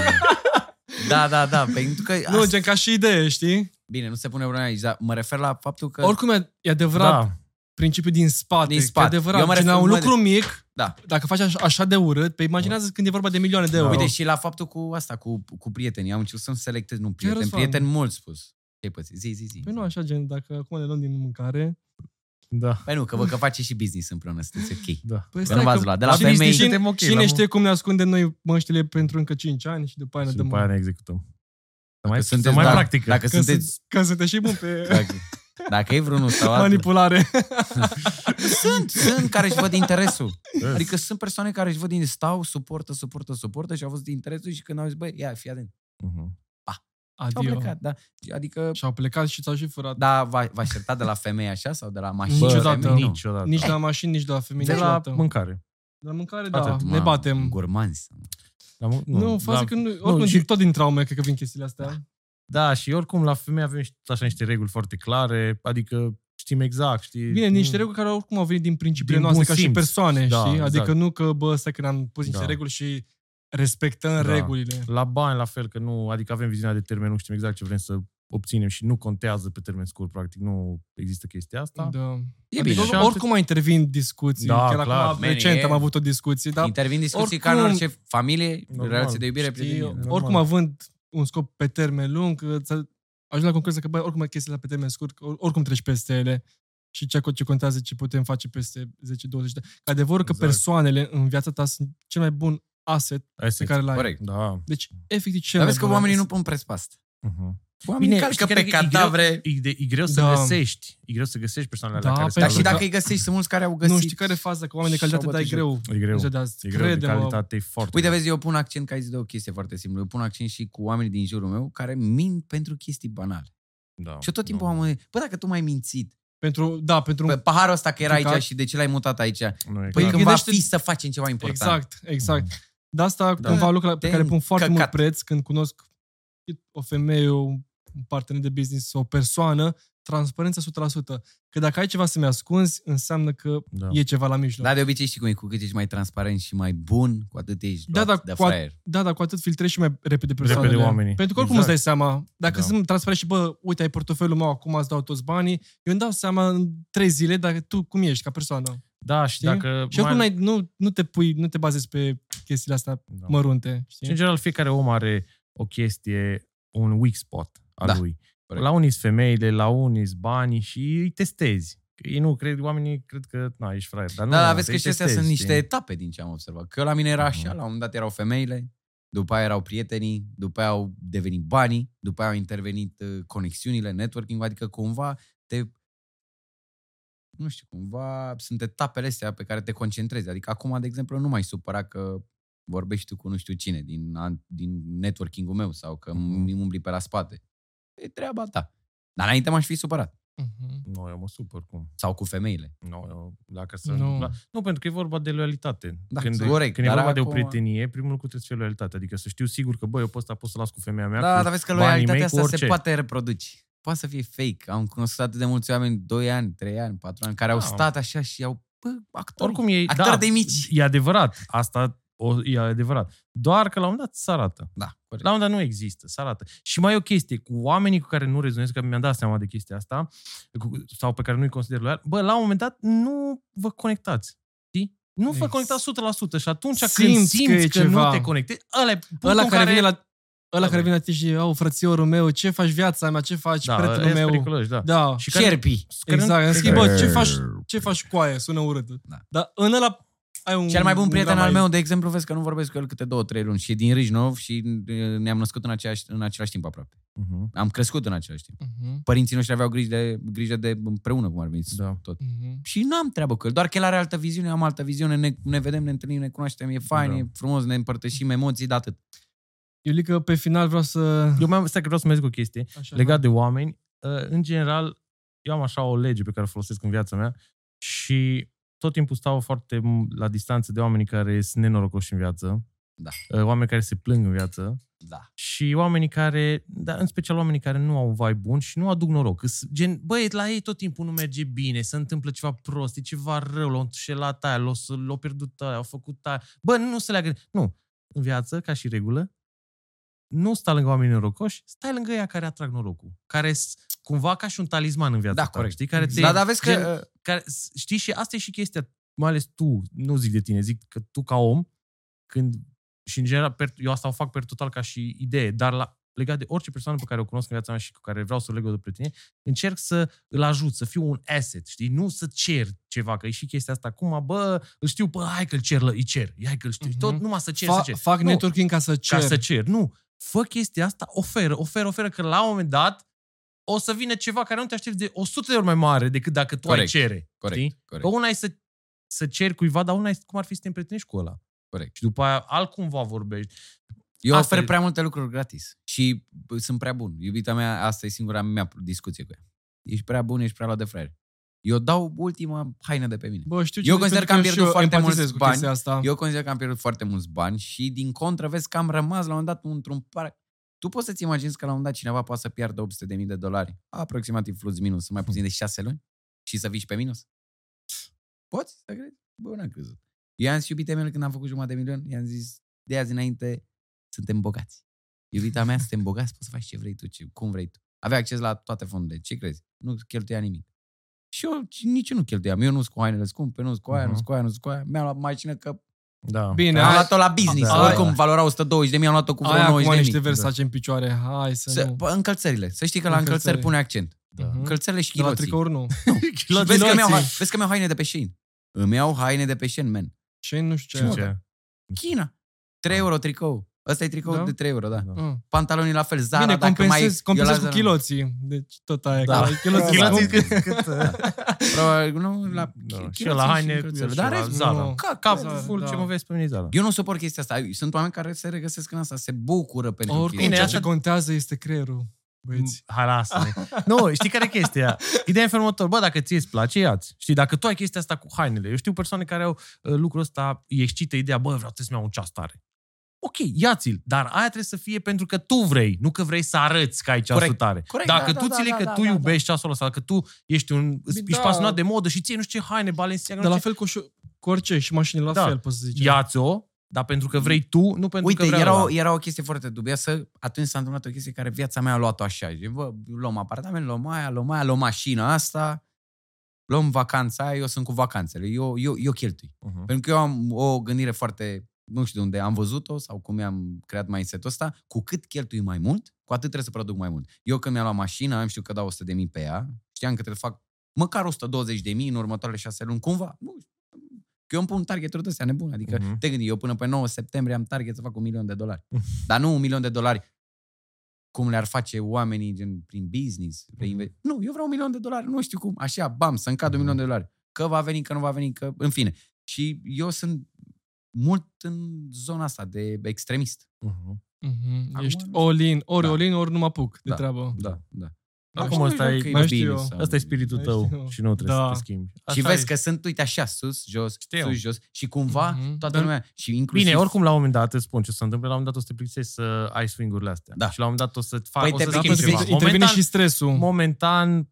Da, da, da, pentru că... nu, asta- gen ca și idee, știi? Bine, nu se pune problema aici, dar mă refer la faptul că... Oricum e, e adevărat Da. principiul din spate. Din că spate. E adevărat, Eu mă gen, refer- un mă- lucru mic, Da. dacă faci așa, așa de urât, pe imaginează când e vorba de milioane de euro. Uite, și la faptul cu asta, cu, cu prietenii. Am început să-mi selectez, nu prieteni, Răzvan? prieteni mult spus. Ce păți? Zi, zi, zi. Păi nu așa, gen, dacă acum le luăm din mâncare... Da. Păi nu, că vă că face și business împreună, sunteți ok. Da. Păi Că nu v-ați luat. De la cine, femei- știe, Suntem cine, ok, cine la- știe cum ne ascundem noi măștile pentru încă 5 ani și după aia ne Și dăm... după aia ne executăm. Să mai, să sunteți- mai da, practică. Dacă Că, sunteți... sunt, că suntem și buni pe Dacă, dacă e vreunul sau altul. manipulare. Sunt, sunt care își văd interesul. Adică sunt persoane care își văd din stau, suportă, suportă, suportă și au văzut interesul și când au zis, băi, ia, fii atent. Mhm. Și au Adio. plecat, da. Adică, Și au plecat și ți-au și furat. da, v-a, v-a certat de la femeie așa sau de la mașini? Niciodată. femei? Nu. Niciodată. Nici de la mașini, nici de la femei, de la niciodată. mâncare. De la mâncare, da, Atât, ne Mamă, batem. Gurmanzi. La, mân- Nu, nu faza la, că nu, oricum, și- și... tot din traume, cred că vin chestiile astea. Da, și oricum la femei avem și tot așa niște reguli foarte clare, adică Știm exact, știi? Bine, nu- niște reguli care oricum au venit din principiile Din noastre bun ca și simț. persoane, Da, știi? Adică exact. nu că, bă, stai că ne-am pus niște Da. reguli și respectăm Da. regulile. La bani, la fel, că nu, adică avem viziunea de termen, nu știm exact ce vrem să obținem și nu contează pe termen scurt, practic, nu există chestia asta. Da. E adică bine. Și oricum mai intervin discuții. Da, Chiar clar. acum, Man, recent e- am avut o discuție, dar Intervin discuții ca în oricum- orice familie, Normal. relații de iubire, știi, prietenie. normal. oricum având un scop pe termen lung, îți ajungi la concluzia că, băi, oricum chestiile pe termen scurt, că or- oricum treci peste ele și ce, ce contează ce putem face peste 10-20 de ani. Că adevărul că Exact. persoanele în viața ta sunt cel mai bun asset Asset. pe care l-ai. Corect. Da. Deci, efectiv, cel Dar mai vezi că bun oamenii nu asset. pun preț pe asta. Uh-huh. Oamenii Bine, calcă știi pe care e greu? cadavre. E, de, e greu să Da. găsești. E greu să găsești persoanele Da, alea care pentru Dar să și că- dacă îi găsești, sunt mulți care au găsit. Nu știi care e faza, că oamenii de și-au calitate, dar e bătut greu. E greu. Ziua de azi. E greu, de Crede-mă. calitate e foarte Uite, greu. vezi, eu pun accent, că ai zis de o chestie foarte simplă. Eu pun accent și cu oamenii din jurul meu care mint pentru chestii banale. Da, Și eu tot timpul da. am gândit, bă, dacă tu m-ai mințit, Pentru, da, pentru Păi, un... paharul ăsta că era Jucat. aici și de ce l-ai mutat aici? Nu e Păi clar. când va gândește- fi să facem ceva important. Exact, exact. Mhm. De asta Da. cândva lucruri pe Te-ai care pun foarte mult încăcat. preț când cunosc o femeie, un partener de business sau o persoană, transparența 100%. Că dacă ai ceva să-mi ascunzi, înseamnă că Da. e ceva la mijloc. Dar de obicei știi cum e, cu cât ești mai transparent și mai bun, cu atât ești Da, luat da, de cu, a, fraier. da, dar cu atât filtrezi și mai repede persoanele. oamenii. Pentru că oricum Exact. îți dai seama. Dacă Da. sunt transparent și, bă, uite, ai portofelul meu, acum îți dau toți banii, eu îmi dau seama în trei zile dacă tu cum ești ca persoană. Da, și Știi? dacă... Și oricum n-ai, nu, nu te pui, nu te bazezi pe chestiile astea Da. mărunte. Știi? Și în general fiecare om are o chestie, un weak spot al Da, lui. corect. La unii sunt femeile, la unii sunt banii și îi testezi. Că Ei nu cred, oamenii cred că, na, ești fraier. Dar nu, Da, vezi că îi și astea testezi, sunt niște știi? etape din ce am observat. Că la mine era așa, Mhm. la un moment dat erau femeile, după aia erau prietenii, după aia au devenit banii, după aia au intervenit uh, conexiunile, networking, adică cumva te nu știu, cumva sunt etapele astea pe care te concentrezi. Adică acum, de exemplu, nu mai supăra că vorbești tu cu nu știu cine din, an- din networking-ul meu sau că Mhm. mi umbli pe la spate. E treaba ta. Dar înainte m-aș fi supărat. Mhm. Nu, eu mă supăr cum. Sau cu femeile. Nu, eu, dacă să... Nu. La, nu, pentru că e vorba de loialitate. Da, când, corect, Când e dar vorba de o acum- prietenie, primul lucru trebuie să fie loialitate. Adică să știu sigur că, bă, eu pe ăsta pot să las cu femeia mea. Da, cu dar vezi că banii loialitatea mei, cu asta se orice. poate reproduce. Poate să fie fake. Am cunoscut atât de mulți oameni, 2 ani, 3 ani, 4 ani, care au Da. stat așa și au, bă, actori, Oricum e, actori da, de mici. E adevărat. Asta o, e adevărat. Doar că la un moment dat se arată. Da, corect. La un moment dat nu există, se arată. Și mai e o chestie, cu oamenii cu care nu rezonez, că mi-am dat seama de chestia asta, cu, sau pe care nu-i consider loial, bă, la un moment dat nu vă conectați. Știi? Nu vă Ex- conectați 100% și atunci când Simți simți că e că, ceva. nu te conectezi, ăla e punctul Ăla în care, vine la, ăla Da, care bă. vine la tine și, au, frățiorul meu, ce faci viața mea, ce faci da, prietenul e meu? periculos, da. Da, Și care, Șerpii. care nu- exact. În schimb, exact. bă, ce faci, ce faci cu aia? Sună urât. Da. Dar în ăla ai un Cel mai bun un prieten gram al mai- meu, de exemplu, vezi că nu vorbesc cu el câte două, trei luni și e din Rijnov și uh, ne-am născut în, aceeași, în același timp aproape. Mhm, Am crescut în același timp. Mhm, Părinții noștri aveau grijă de, grijă de împreună, cum ar veni Da. tot. mhm. Și nu am treabă cu el, doar că el are altă viziune, eu am altă viziune, ne, ne vedem, ne întâlnim, ne cunoaștem, e fain, Da. e frumos, ne împărtășim emoții, de atât. Iulică, pe final vreau să... Eu mai am, stai că vreau să mai zic o chestie. Așa, legat de oameni, uh, în general, eu am așa o lege pe care o folosesc în viața mea și tot timpul stau foarte m- la distanță de oamenii care sunt nenorocoși în viață, Da. uh, oameni care se plâng în viață Da. și oamenii care, da, în special oamenii care nu au un vai bun și nu aduc noroc. Că s- Gen, băi, la ei tot timpul nu merge bine, se întâmplă ceva prost, e ceva rău, l-au înșelat aia, l-au, s- l-au pierdut aia, au făcut aia. Bă, nu se leagă. Nu. În viață, ca și regulă, nu sta lângă oamenii norocoși, stai lângă ea care atrag norocul. Care s- cumva ca și un talisman în viața Da, ta. corect. Știi? Care te, Da, dar vezi gen, că... care, s- știi, și asta e și chestia, mai ales tu, nu zic de tine, zic că tu ca om, când, și în general, per, eu asta o fac per total ca și idee, dar la, legat de orice persoană pe care o cunosc în viața mea și cu care vreau să o leg o de prietenie, încerc să îl ajut, să fiu un asset, știi? Nu să cer ceva, că e și chestia asta acum, bă, îl știu, bă, hai că-l cer, îi cer, hai că-l știu, Mhm. tot numai să cer, Fa- să cer. fac Nu, networking ca să cer. ca să cer. Nu, fă chestia asta, oferă, oferă, oferă, că la un moment dat o să vină ceva care nu te aștepți de 100 de ori mai mare decât dacă tu Corect, ai cere. Corect, Știi? corect. Că una e să, să ceri cuiva, dar una e cum ar fi să te împrietenești cu ăla. Corect. Și după aia altcumva vorbești. Eu Asta ofer e- prea multe lucruri gratis și bă, sunt prea bun. Iubita mea, asta e singura mea discuție cu ea. Ești prea bun, ești prea luat de fraier. Eu dau ultima haină de pe mine. Bă, știu ce Eu zici, consider pentru că am și pierdut eu foarte empatizez mulți cu bani. chestia Asta. Eu consider că am pierdut foarte mulți bani și din contră vezi că am rămas la un moment dat într-un par... Tu poți să-ți imaginezi că la un moment dat cineva poate să piardă 800.000 de dolari, aproximativ plus minus, mai puțin de 6 luni? și să vii și pe minus? Poți să crezi? Bă, n-am crezut. Eu am zis iubite mele când am făcut jumătate de milion, i-am zis, de azi înainte suntem bogați. Iubita mea, suntem bogați, poți să faci ce vrei tu, ce, cum vrei tu. Avea acces la toate fondurile. Ce crezi? Nu cheltuia nimic. Și eu nici eu nu cheltuiam. Eu nu sunt cu hainele scumpe, nu sunt cu aia, nu Mhm. sunt cu aia, nu sunt cu aia. Mi-am luat mașină că Da. Bine, am ai- luat-o la business. Da, Oricum da. valora 120 de mii, am luat-o cu vreo Ai 90 acum de niște mii. Versace în picioare. Hai să, Să, nu. bă, încălțările. Să știi că la Încălțări. încălțări pune accent. Da. Mhm. Încălțările și De la chiloții. tricouri nu. Și vezi, că mi-au, Chiloții. vezi că mi-au haine de pe Shein. Îmi iau haine de pe Shein, man. Ce nu știu Ce? ce. ce? China. 3 euro tricou. Ăsta e tricou Da? de 3 euro, da. Da. Ah. Pantalonii la fel, Zara, Bine, dacă mai... compensezi, compensezi eu la cu Zara- chiloții. Deci tot aia. Da. că Chiloții Chiloții scumpi. cât, cât, Probabil, nu, la da. chiloții Și eu la haine, încălțările. eu și Dar la rest, Zara. nu. Ca, ca Zara, full da. ce mă vezi pe mine Zara. eu nu suport chestia asta. Sunt oameni care se regăsesc în asta, se bucură pentru Oricum, chestia ceea asta. ce contează este creierul. Băieți. Hai, lasă Nu, știi care e chestia? Ideea e în felul următor. Bă, dacă ție îți place, ia-ți. Știi, dacă tu ai chestia asta cu hainele. Eu știu persoane care au uh, lucrul ăsta, îi excită ideea, bă, vreau să-mi iau un ceas tare. Ok, ia-ți-l, dar aia trebuie să fie pentru că tu vrei, nu că vrei să arăți că ai ceasul Corect. tare. Corect, Dacă da, tu da, ți-le da, că da, tu da, iubești ceasul ăsta, că tu ești un ești Da. pasionat de modă și ție nu știu ce haine, Balenciaga, Dar nu la știu fel cu, șo- cu orice și mașini la Da. fel, poți să zici. ce. Ia-ți-o, dar pentru că vrei tu, nu pentru Uite, că vrea era ăla. o, era o chestie foarte dubioasă. Atunci s-a întâmplat o chestie care viața mea a luat-o așa. Zice, bă, luăm apartament, luăm aia, luăm aia, luăm mașina asta, luăm vacanța aia, eu sunt cu vacanțele. Eu, eu, eu cheltui. Uh-huh. Pentru că eu am o gândire foarte, nu știu de unde am văzut-o sau cum mi-am creat mindset-ul ăsta, cu cât cheltui mai mult, cu atât trebuie să produc mai mult. Eu când mi-am luat mașina, am știu că dau 100 de mii pe ea, știam că trebuie să fac măcar 120 de mii în următoarele șase luni, cumva. Nu știu. Că eu îmi pun targeturi de astea nebune. Adică, Mhm. uh-huh. te gândi, eu până pe 9 septembrie am target să fac un milion de dolari. Dar nu un milion de dolari cum le-ar face oamenii gen, prin business. Reinve- Nu, eu vreau un milion de dolari, nu știu cum. Așa, bam, să-mi cad un milion de dolari. Că va veni, că nu va veni, că... În fine. Și eu sunt mult în zona asta de extremist. Uh-huh. Mhm. Acum Ești nu all-in, ori Da. all-in, ori nu mă apuc de Da. treabă. Da, da. Acum nu ăsta știu e- dacă mai știu bine eu. sau- Asta e spiritul Mai tău știu. și nu trebuie Da. să te schimbi. Și Așa vezi e. că sunt, uite, așa, sus, jos, Știu. sus, jos. Și cumva Mhm. toată Dar- lumea, și inclusiv... Bine, oricum la un moment dat îți spun ce se întâmplă, la un moment dat o să te plictisești să ai swing-urile astea. Da. Și la un moment dat o să faci, Păi o te să Da, schimbi pentru că ceva. intervine Momentan, și stresul. momentan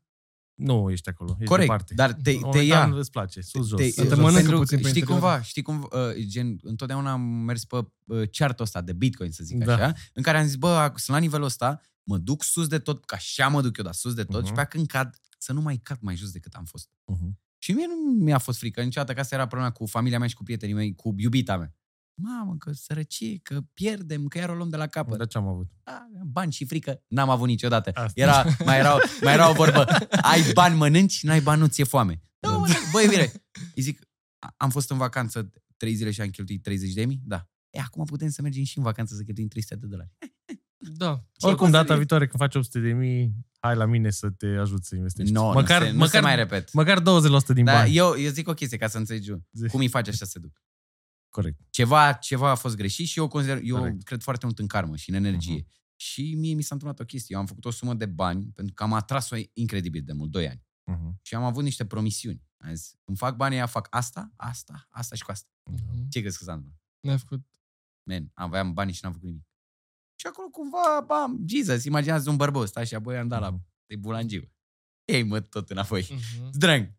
nu ești acolo, ești Corect, departe. dar te, te momentan ia. îți place, sus, jos. Te, sus, Să te jos. mănâncă pentru, puțin pe știi interior. cumva, știi cum, uh, gen, întotdeauna am mers pe uh, ceartul ăsta de Bitcoin, să zic Da. așa, în care am zis, bă, sunt la nivelul ăsta, mă duc sus de tot, ca așa mă duc eu, dar sus de tot, Mhm. și pe aia când cad, să nu mai cad mai jos decât am fost. Mhm. Și mie nu mi-a fost frică niciodată, că asta era problema cu familia mea și cu prietenii mei, cu iubita mea. Mamă, că sărăcie, că pierdem, că iar o luăm de la capăt. Dar ce am avut? Da, bani și frică n-am avut niciodată. Asta. Era, mai, era, mai era o vorbă, ai bani mănânci, n-ai bani nu ți-e foame. Da, mă, băi, bine. Îi zic, a- am fost în vacanță trei zile și am cheltuit 30 de mii? Da. E, acum putem să mergem și în vacanță să cheltuim 300 de dolari. Da. Ce Oricum, poți să data zic? viitoare când faci 800 de mii, hai la mine să te ajut să investești. Nu, măcar, nu, se, nu măcar, se mai repet. măcar 20% din Dar bani. eu, eu zic o chestie ca să înțelegi eu. Zi. Cum îi faci așa să se duc. Corect. Ceva, ceva a fost greșit și eu, consider, eu Corect. cred foarte mult în karmă și în energie. Mhm. Și mie mi s-a întâmplat o chestie. Eu am făcut o sumă de bani pentru că am atras-o incredibil de mult, 2 ani. Mhm. Și am avut niște promisiuni. Am zis, îmi fac banii ăia, fac asta, asta, asta și cu asta. Mhm. Ce crezi că s-a întâmplat? Ne-ai făcut. Man, aveam banii și n-am făcut nimic. Și acolo cumva, bam, Jesus, imaginează un bărbos, stai așa, băi, am dat la Mhm. de bulangiu. Ei, mă, tot înapoi. Mhm. Drang!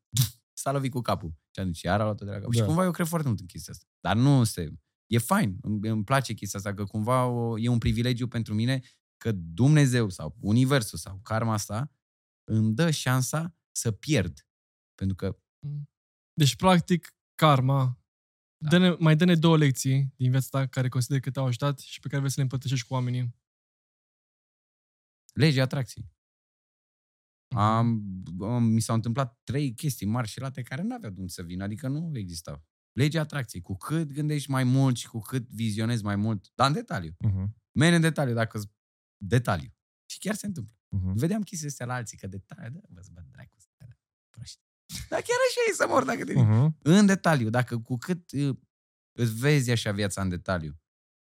S-a lovit cu capul. Și atunci iar a luat-o de la cap. Da. Și cumva eu cred foarte mult în chestia asta. Dar nu se... E fain. Îmi, îmi place chestia asta, că cumva o, e un privilegiu pentru mine că Dumnezeu sau Universul sau karma asta îmi dă șansa să pierd. Pentru că Deci, practic, karma. Da. Dă-ne, mai dă-ne două lecții din viața ta care consideri că te-au ajutat și pe care vrei să le împărtășești cu oamenii. legea atracției. Am, am, mi s-au întâmplat trei chestii mari și late care nu aveau de unde să vină, adică nu existau. Legea atracției. Cu cât gândești mai mult și cu cât vizionezi mai mult, dar în detaliu. Mhm. Mene în detaliu, dacă detaliu. Și chiar se întâmplă. Mhm. Vedeam chestii astea la alții, că detaliu, da, vă bă, dracu, stai, da, proști. Dar chiar așa e să mor dacă te Mhm. În detaliu, dacă cu cât uh, îți vezi așa viața în detaliu,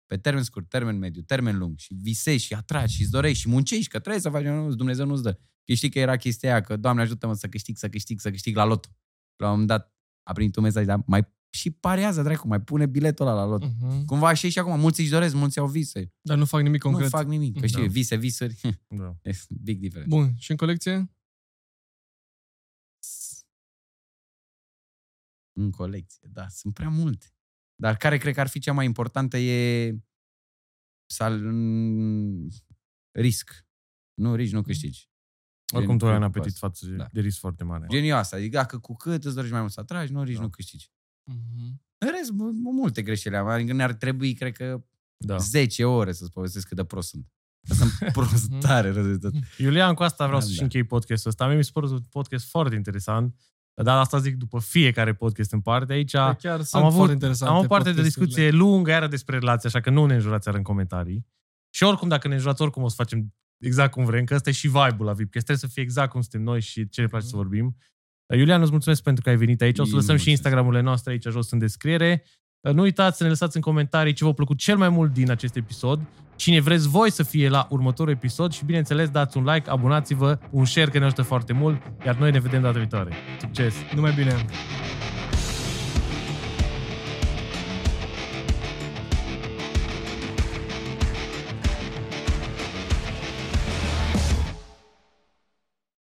pe termen scurt, termen mediu, termen lung și visezi și atragi și îți dorești și muncești, că trebuie să faci, nu, Dumnezeu nu-ți dă. Că știi că era chestia aia, că Doamne ajută-mă să câștig, să câștig, să câștig la loto. La un moment dat a primit un mesaj, dar mai și parează, dracu, mai pune biletul ăla la loto. Mhm. Cumva așa e și acum, mulți își doresc, mulți au vise. Dar nu fac nimic concret. Nu fac nimic, că știi, Da. vise, visuri, Da. e big difference. Bun. Și în colecție? În colecție, da, sunt prea multe. Dar care cred că ar fi cea mai importantă e sal... risc. Nu rici, nu câștigi. Oricum tu ai un cu apetit asta. față Da. de risc foarte mare. Genul asta. Adică dacă cu cât îți dorești mai mult să atragi, nu rici, Da. nu câștigi. Mhm. În rest, bă, multe greșeli am. Adică ne-ar trebui, cred că, Da. 10 ore să-ți povestesc cât de prost sunt. Sunt prost tare rău de tot. Iulian, cu asta vreau Da, să-și da. închei podcastul ăsta. Mie mi se pare un podcast foarte interesant. Dar asta zic după fiecare podcast în parte. Aici Păi Chiar sunt avut- foarte interesante am o parte de podcasturile. discuție lungă, iară despre relații, așa că nu ne înjurați iar în comentarii. Și oricum, dacă ne înjurați, oricum o să facem exact cum vrem, că ăsta e și vibe-ul la VIPcast. Trebuie să fie exact cum suntem noi și ce ne place Mhm. să vorbim. Iulian, îți mulțumesc pentru că ai venit aici. O să Eu lăsăm și mulțumesc. Instagramurile noastre aici jos în descriere. Nu uitați să ne lăsați în comentarii ce v-a plăcut cel mai mult din acest episod, cine vreți voi să fie la următorul episod și, bineînțeles, dați un like, abonați-vă, un share, că ne ajută foarte mult, iar noi ne vedem data viitoare. Succes! Numai bine!